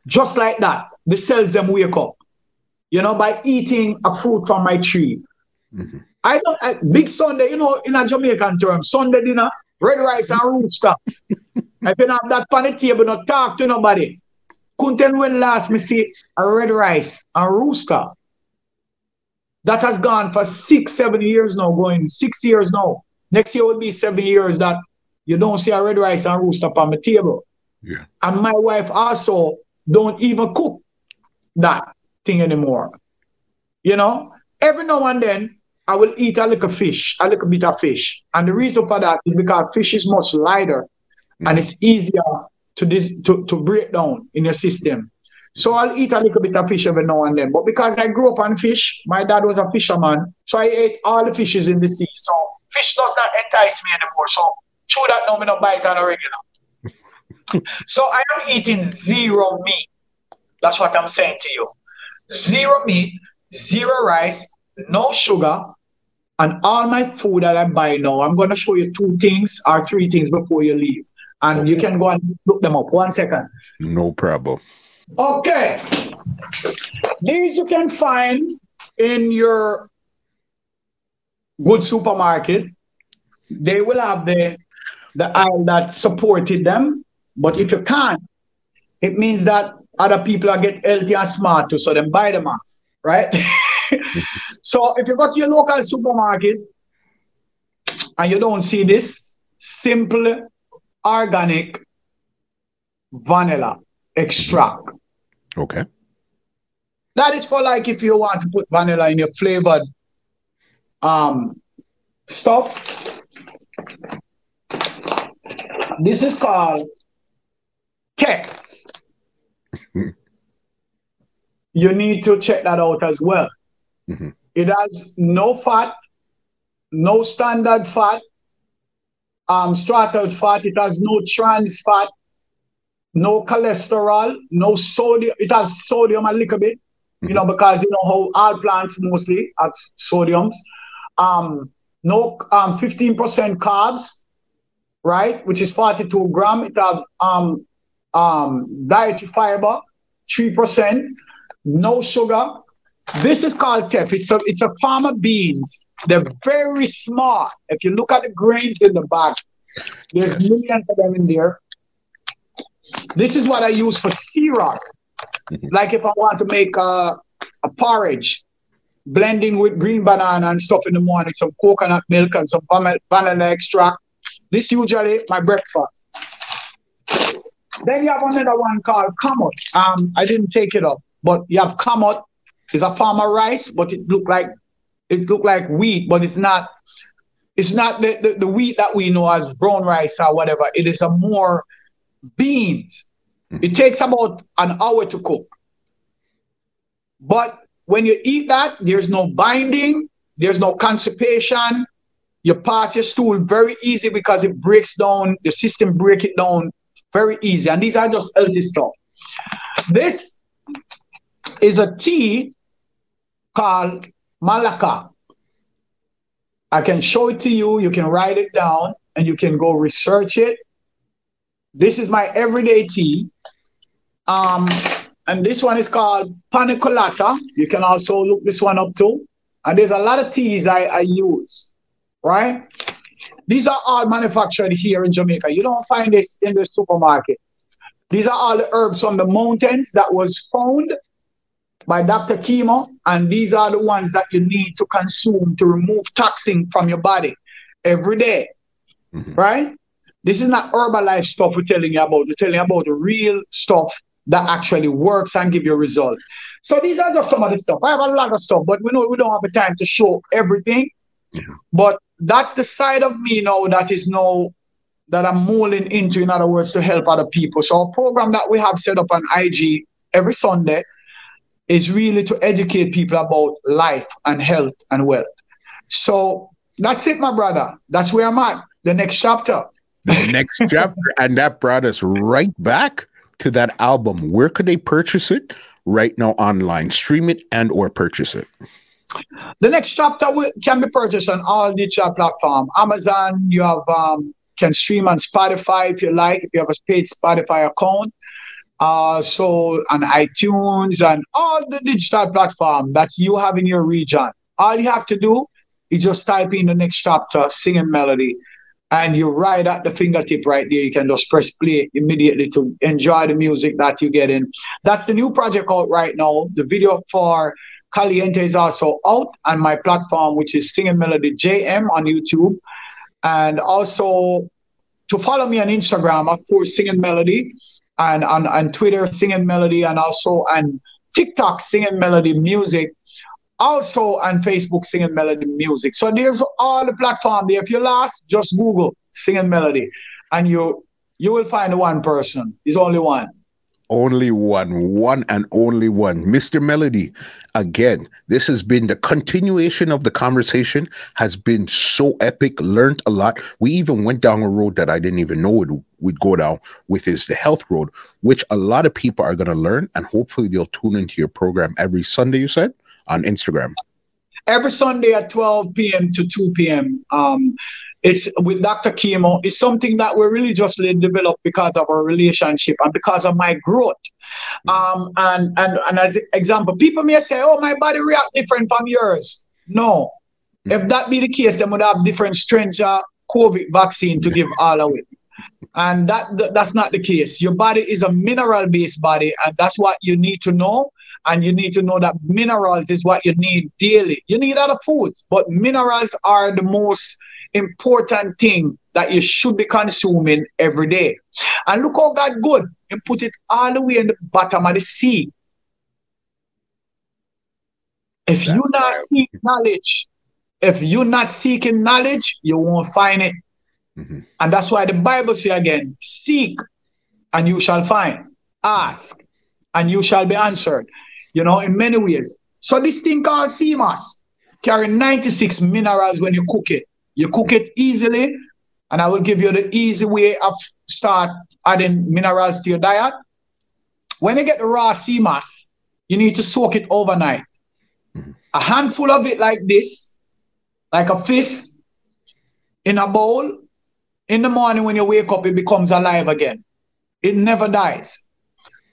Just like that, the cells them wake up. You know, by eating a fruit from my tree. Mm-hmm. I don't I, big Sunday, you know, in a Jamaican term, Sunday dinner, red rice and root stuff. I been have that on the table, not talk to nobody. Couldn't tell when last me see a red rice and rooster. That has gone for six, seven years now, going six years now. Next year will be seven years that you don't see a red rice and rooster on the table. Yeah. And my wife also don't even cook that thing anymore. You know, every now and then I will eat a little fish, a little bit of fish. And the reason for that is because fish is much lighter mm. and it's easier to, dis- to, to break down in your system. So I'll eat a little bit of fish every now and then. But because I grew up on fish, my dad was a fisherman. So I ate all the fishes in the sea. So fish does not entice me anymore. So true that now, me not it on a regular. so I am eating zero meat. That's what I'm saying to you. Zero meat, zero rice, no sugar, and all my food that I buy now, I'm going to show you two things or three things before you leave. And you can go and look them up. One second. No problem. Okay. These you can find in your good supermarket. They will have the the aisle that supported them. But if you can't, it means that other people are get healthy and smart too, so then buy them off, right? so if you go to your local supermarket and you don't see this simple organic vanilla extract. Okay. That is for like if you want to put vanilla in your flavored um stuff. This is called teff. you need to check that out as well. Mm-hmm. It has no fat, no standard fat, um, strated fat. It has no trans fat, no cholesterol, no sodium. It has sodium a little bit, mm-hmm. you know, mm-hmm. because you know how all plants mostly have sodiums. Um, no um 15% carbs, right? Which is 42 gram. It have um um dietary fiber, 3%, no sugar, this is called teff. It's a it's a farm of beans. They're very small. If you look at the grains in the bag, there's millions of them in there. This is what I use for syrup. Mm-hmm. Like if I want to make a, a porridge, blending with green banana and stuff in the morning, some coconut milk and some vanilla extract. This usually my breakfast. Then you have another one called kamut. Um, I didn't take it up, but you have kamut it's a farm of rice, but it look like it look like wheat, but it's not. It's not the, the, the wheat that we know as brown rice or whatever. It is a more beans. Mm-hmm. It takes about an hour to cook. But when you eat that, there's no binding, there's no constipation. You pass your stool very easy because it breaks down, the system break it down very easy. And these are just healthy stuff. This is a tea called Malacca. I can show it to you. You can write it down and you can go research it. This is my everyday tea. Um, and this one is called paniculata. You can also look this one up too. And there's a lot of teas I, I use, right? These are all manufactured here in Jamaica. You don't find this in the supermarket. These are all the herbs from the mountains that was found by Dr. Chemo, and these are the ones that you need to consume to remove toxin from your body every day, mm-hmm. right? This is not Herbalife stuff we're telling you about. We're telling you about the real stuff that actually works and give you a result. So these are just some of the stuff. I have a lot of stuff, but we know we don't have the time to show everything. Yeah. But that's the side of me now that is now that I'm molding into, in other words, to help other people. So a program that we have set up on IG every Sunday is really to educate people about life and health and wealth. So that's it, my brother. That's where I'm at. The next chapter. The next chapter. And that brought us right back to that album. Where could they purchase it? Right now online. Stream it and or purchase it. The next chapter can be purchased on all digital platforms. Amazon, you have um, can stream on Spotify if you like, if you have a paid Spotify account. Uh, so on iTunes and all the digital platform that you have in your region. All you have to do is just type in the next chapter, singing melody, and you're right at the fingertip right there. You can just press play immediately to enjoy the music that you get in. That's the new project out right now. The video for Caliente is also out on my platform, which is Singing Melody JM on YouTube. And also to follow me on Instagram, of course, Singing Melody, and on, on Twitter, Singing Melody, and also on TikTok, Singing Melody Music. Also on Facebook, Singing Melody Music. So there's all the platform there. If you're lost, just Google Singing Melody, and you you will find one person. There's only one only one, one and only one. Mr. Melody, again, this has been the continuation of the conversation, has been so epic, learned a lot. We even went down a road that I didn't even know would would go down, with is the health road, which a lot of people are going to learn, and hopefully they'll tune into your program every Sunday, you said, on Instagram. Every Sunday at 12 p.m. to 2 p.m. Um, it's with Dr. Chemo. It's something that we really just developed because of our relationship and because of my growth. Um, and and and as example, people may say, "Oh, my body react different from yours." No, mm-hmm. if that be the case, they would have different stranger COVID vaccine to give all of it. And that, that that's not the case. Your body is a mineral-based body, and that's what you need to know. And you need to know that minerals is what you need daily. You need other foods, but minerals are the most important thing that you should be consuming every day. And look how God good and put it all the way in the bottom of the sea. If you not seek knowledge, if you're not seeking knowledge, you won't find it. Mm-hmm. And that's why the Bible say again, seek and you shall find. Ask and you shall be answered. You know, in many ways. So this thing called sea moss carry 96 minerals when you cook it. You cook it easily, and I will give you the easy way of start adding minerals to your diet. When you get the raw sea moss, you need to soak it overnight. Mm-hmm. A handful of it like this, like a fist in a bowl. In the morning when you wake up, it becomes alive again. It never dies.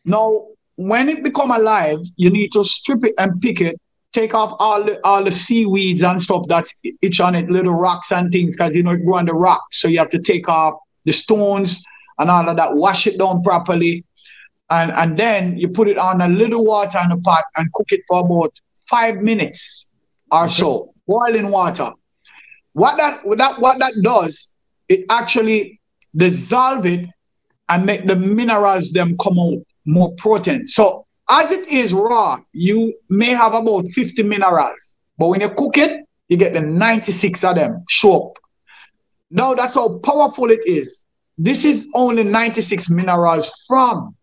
Now, when it become alive, you need to strip it and pick it take off all the all the seaweeds and stuff that's itch on it, little rocks and things, because you know it grow on the rocks. So you have to take off the stones and all of that, wash it down properly. And and then you put it on a little water in a pot and cook it for about five minutes or okay. so, boiling water. What that what that what that does, it actually dissolve it and make the minerals them come out more protein. So as it is raw, you may have about 50 minerals, but when you cook it, you get the 96 of them show up. Now that's how powerful it is. This is only 96 minerals from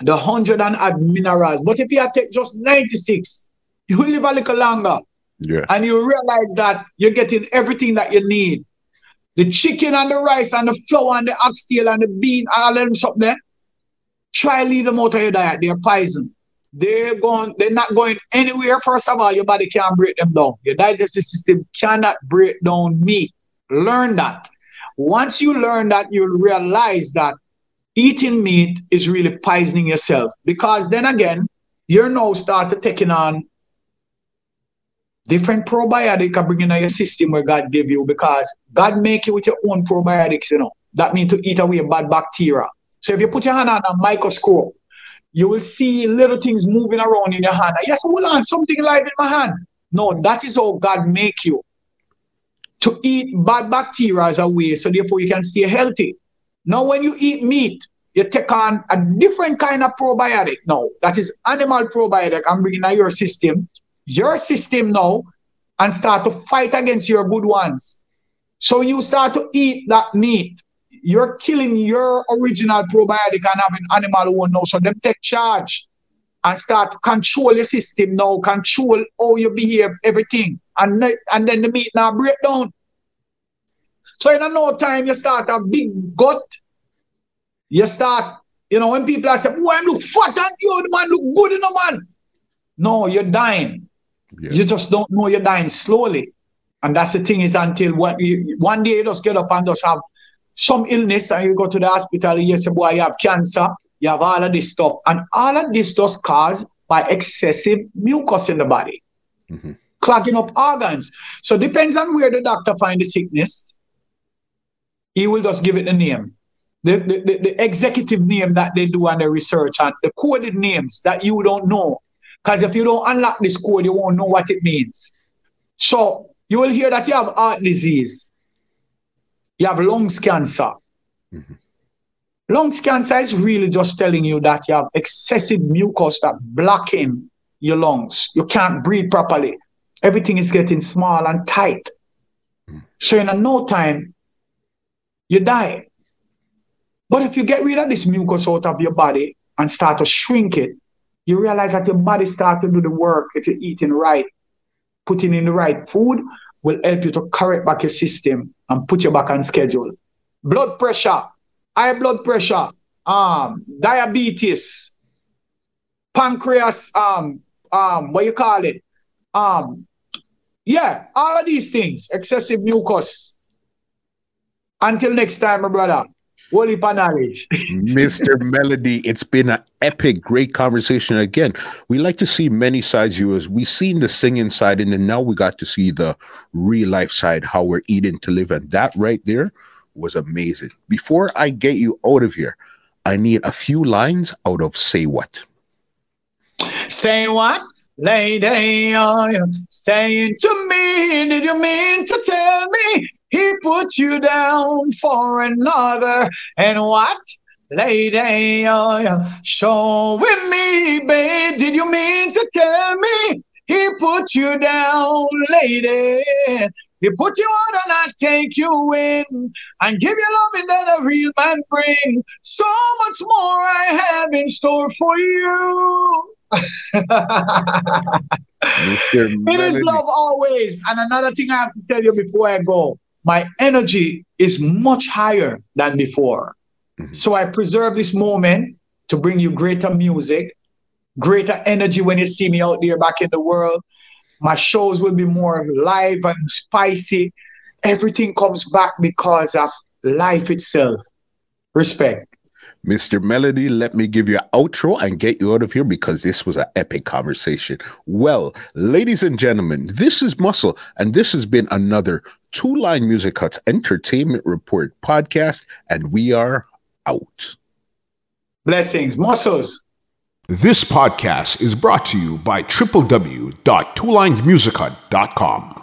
the 100 and add minerals. But if you take just 96, you will live a little longer. Yeah. And you realize that you're getting everything that you need. The chicken and the rice and the flour and the oxtail and the bean, all of them something there. Try leave them out of your diet. They're poison. they're going, they're not going anywhere. First of all, your body can't break them down. Your digestive system cannot break down meat. Learn that. Once you learn that, you'll realize that eating meat is really poisoning yourself. Because then again, you're now started taking on different probiotic and bringing in your system where God gave you because God make you with your own probiotics, you know. That means to eat away bad bacteria. So if you put your hand on a microscope, you will see little things moving around in your hand. Yes, hold on, something alive in my hand. No, that is how God make you. To eat bad bacteria away, so therefore you can stay healthy. Now, when you eat meat, you take on a different kind of probiotic now. That is animal probiotic. I'm bringing in your system your system now and start to fight against your good ones. So you start to eat that meat. You're killing your original probiotic and having animal one now. So them take charge and start to control your system now, control how you behave, everything. And, and then the meat now break down. So in a no time, you start a big gut. You start, you know, when people are saying, oh, I look fat and you, the man look good in the man. No, you're dying. Yeah. You just don't know you're dying slowly. And that's the thing is until one, you, one day you just get up and just have some illness and you go to the hospital and you say, boy, you have cancer, you have all of this stuff. And all of this just caused by excessive mucus in the body, mm-hmm. clogging up organs. So depends on where the doctor find the sickness. He will just give it a name. The, the, the, the executive name that they do on the research and the coded names that you don't know because if you don't unlock this code, you won't know what it means. So you will hear that you have heart disease, you have lungs cancer. Mm-hmm. Lungs cancer is really just telling you that you have excessive mucus that blocking your lungs. You can't breathe properly. Everything is getting small and tight. Mm-hmm. So in a no time, you die. But if you get rid of this mucus out of your body and start to shrink it, you realize that your body starts to do the work if you're eating right. Putting in the right food will help you to correct back your system and put you back on schedule. Blood pressure, high blood pressure, um, diabetes, pancreas, um, um, what you call it? Um, yeah, all of these things, excessive mucus. Until next time, my brother. Knowledge. Mr. Melody, it's been an epic, great conversation. Again, we like to see many sides you as we seen the singing side, and then now we got to see the real life side, how we're eating to live. And that right there was amazing. Before I get you out of here, I need a few lines out of Say What. Say what? Lady, are you saying to me, did you mean to tell me he put you down for another. And what? Lady, oh, yeah. show with me, babe. Did you mean to tell me he put you down, lady? He put you on and I take you in and give you loving that a real man bring. So much more I have in store for you. it is love always. And another thing I have to tell you before I go my energy is much higher than before. Mm-hmm. So I preserve this moment to bring you greater music, greater energy when you see me out there back in the world. My shows will be more live and spicy. Everything comes back because of life itself. Respect. Mr. Melody, let me give you an outro and get you out of here because this was an epic conversation. Well, ladies and gentlemen, this is Muscle, and this has been another Two Line Music Cuts Entertainment Report podcast, and we are out. Blessings, muscles. This podcast is brought to you by www.twolinedmusichut.com.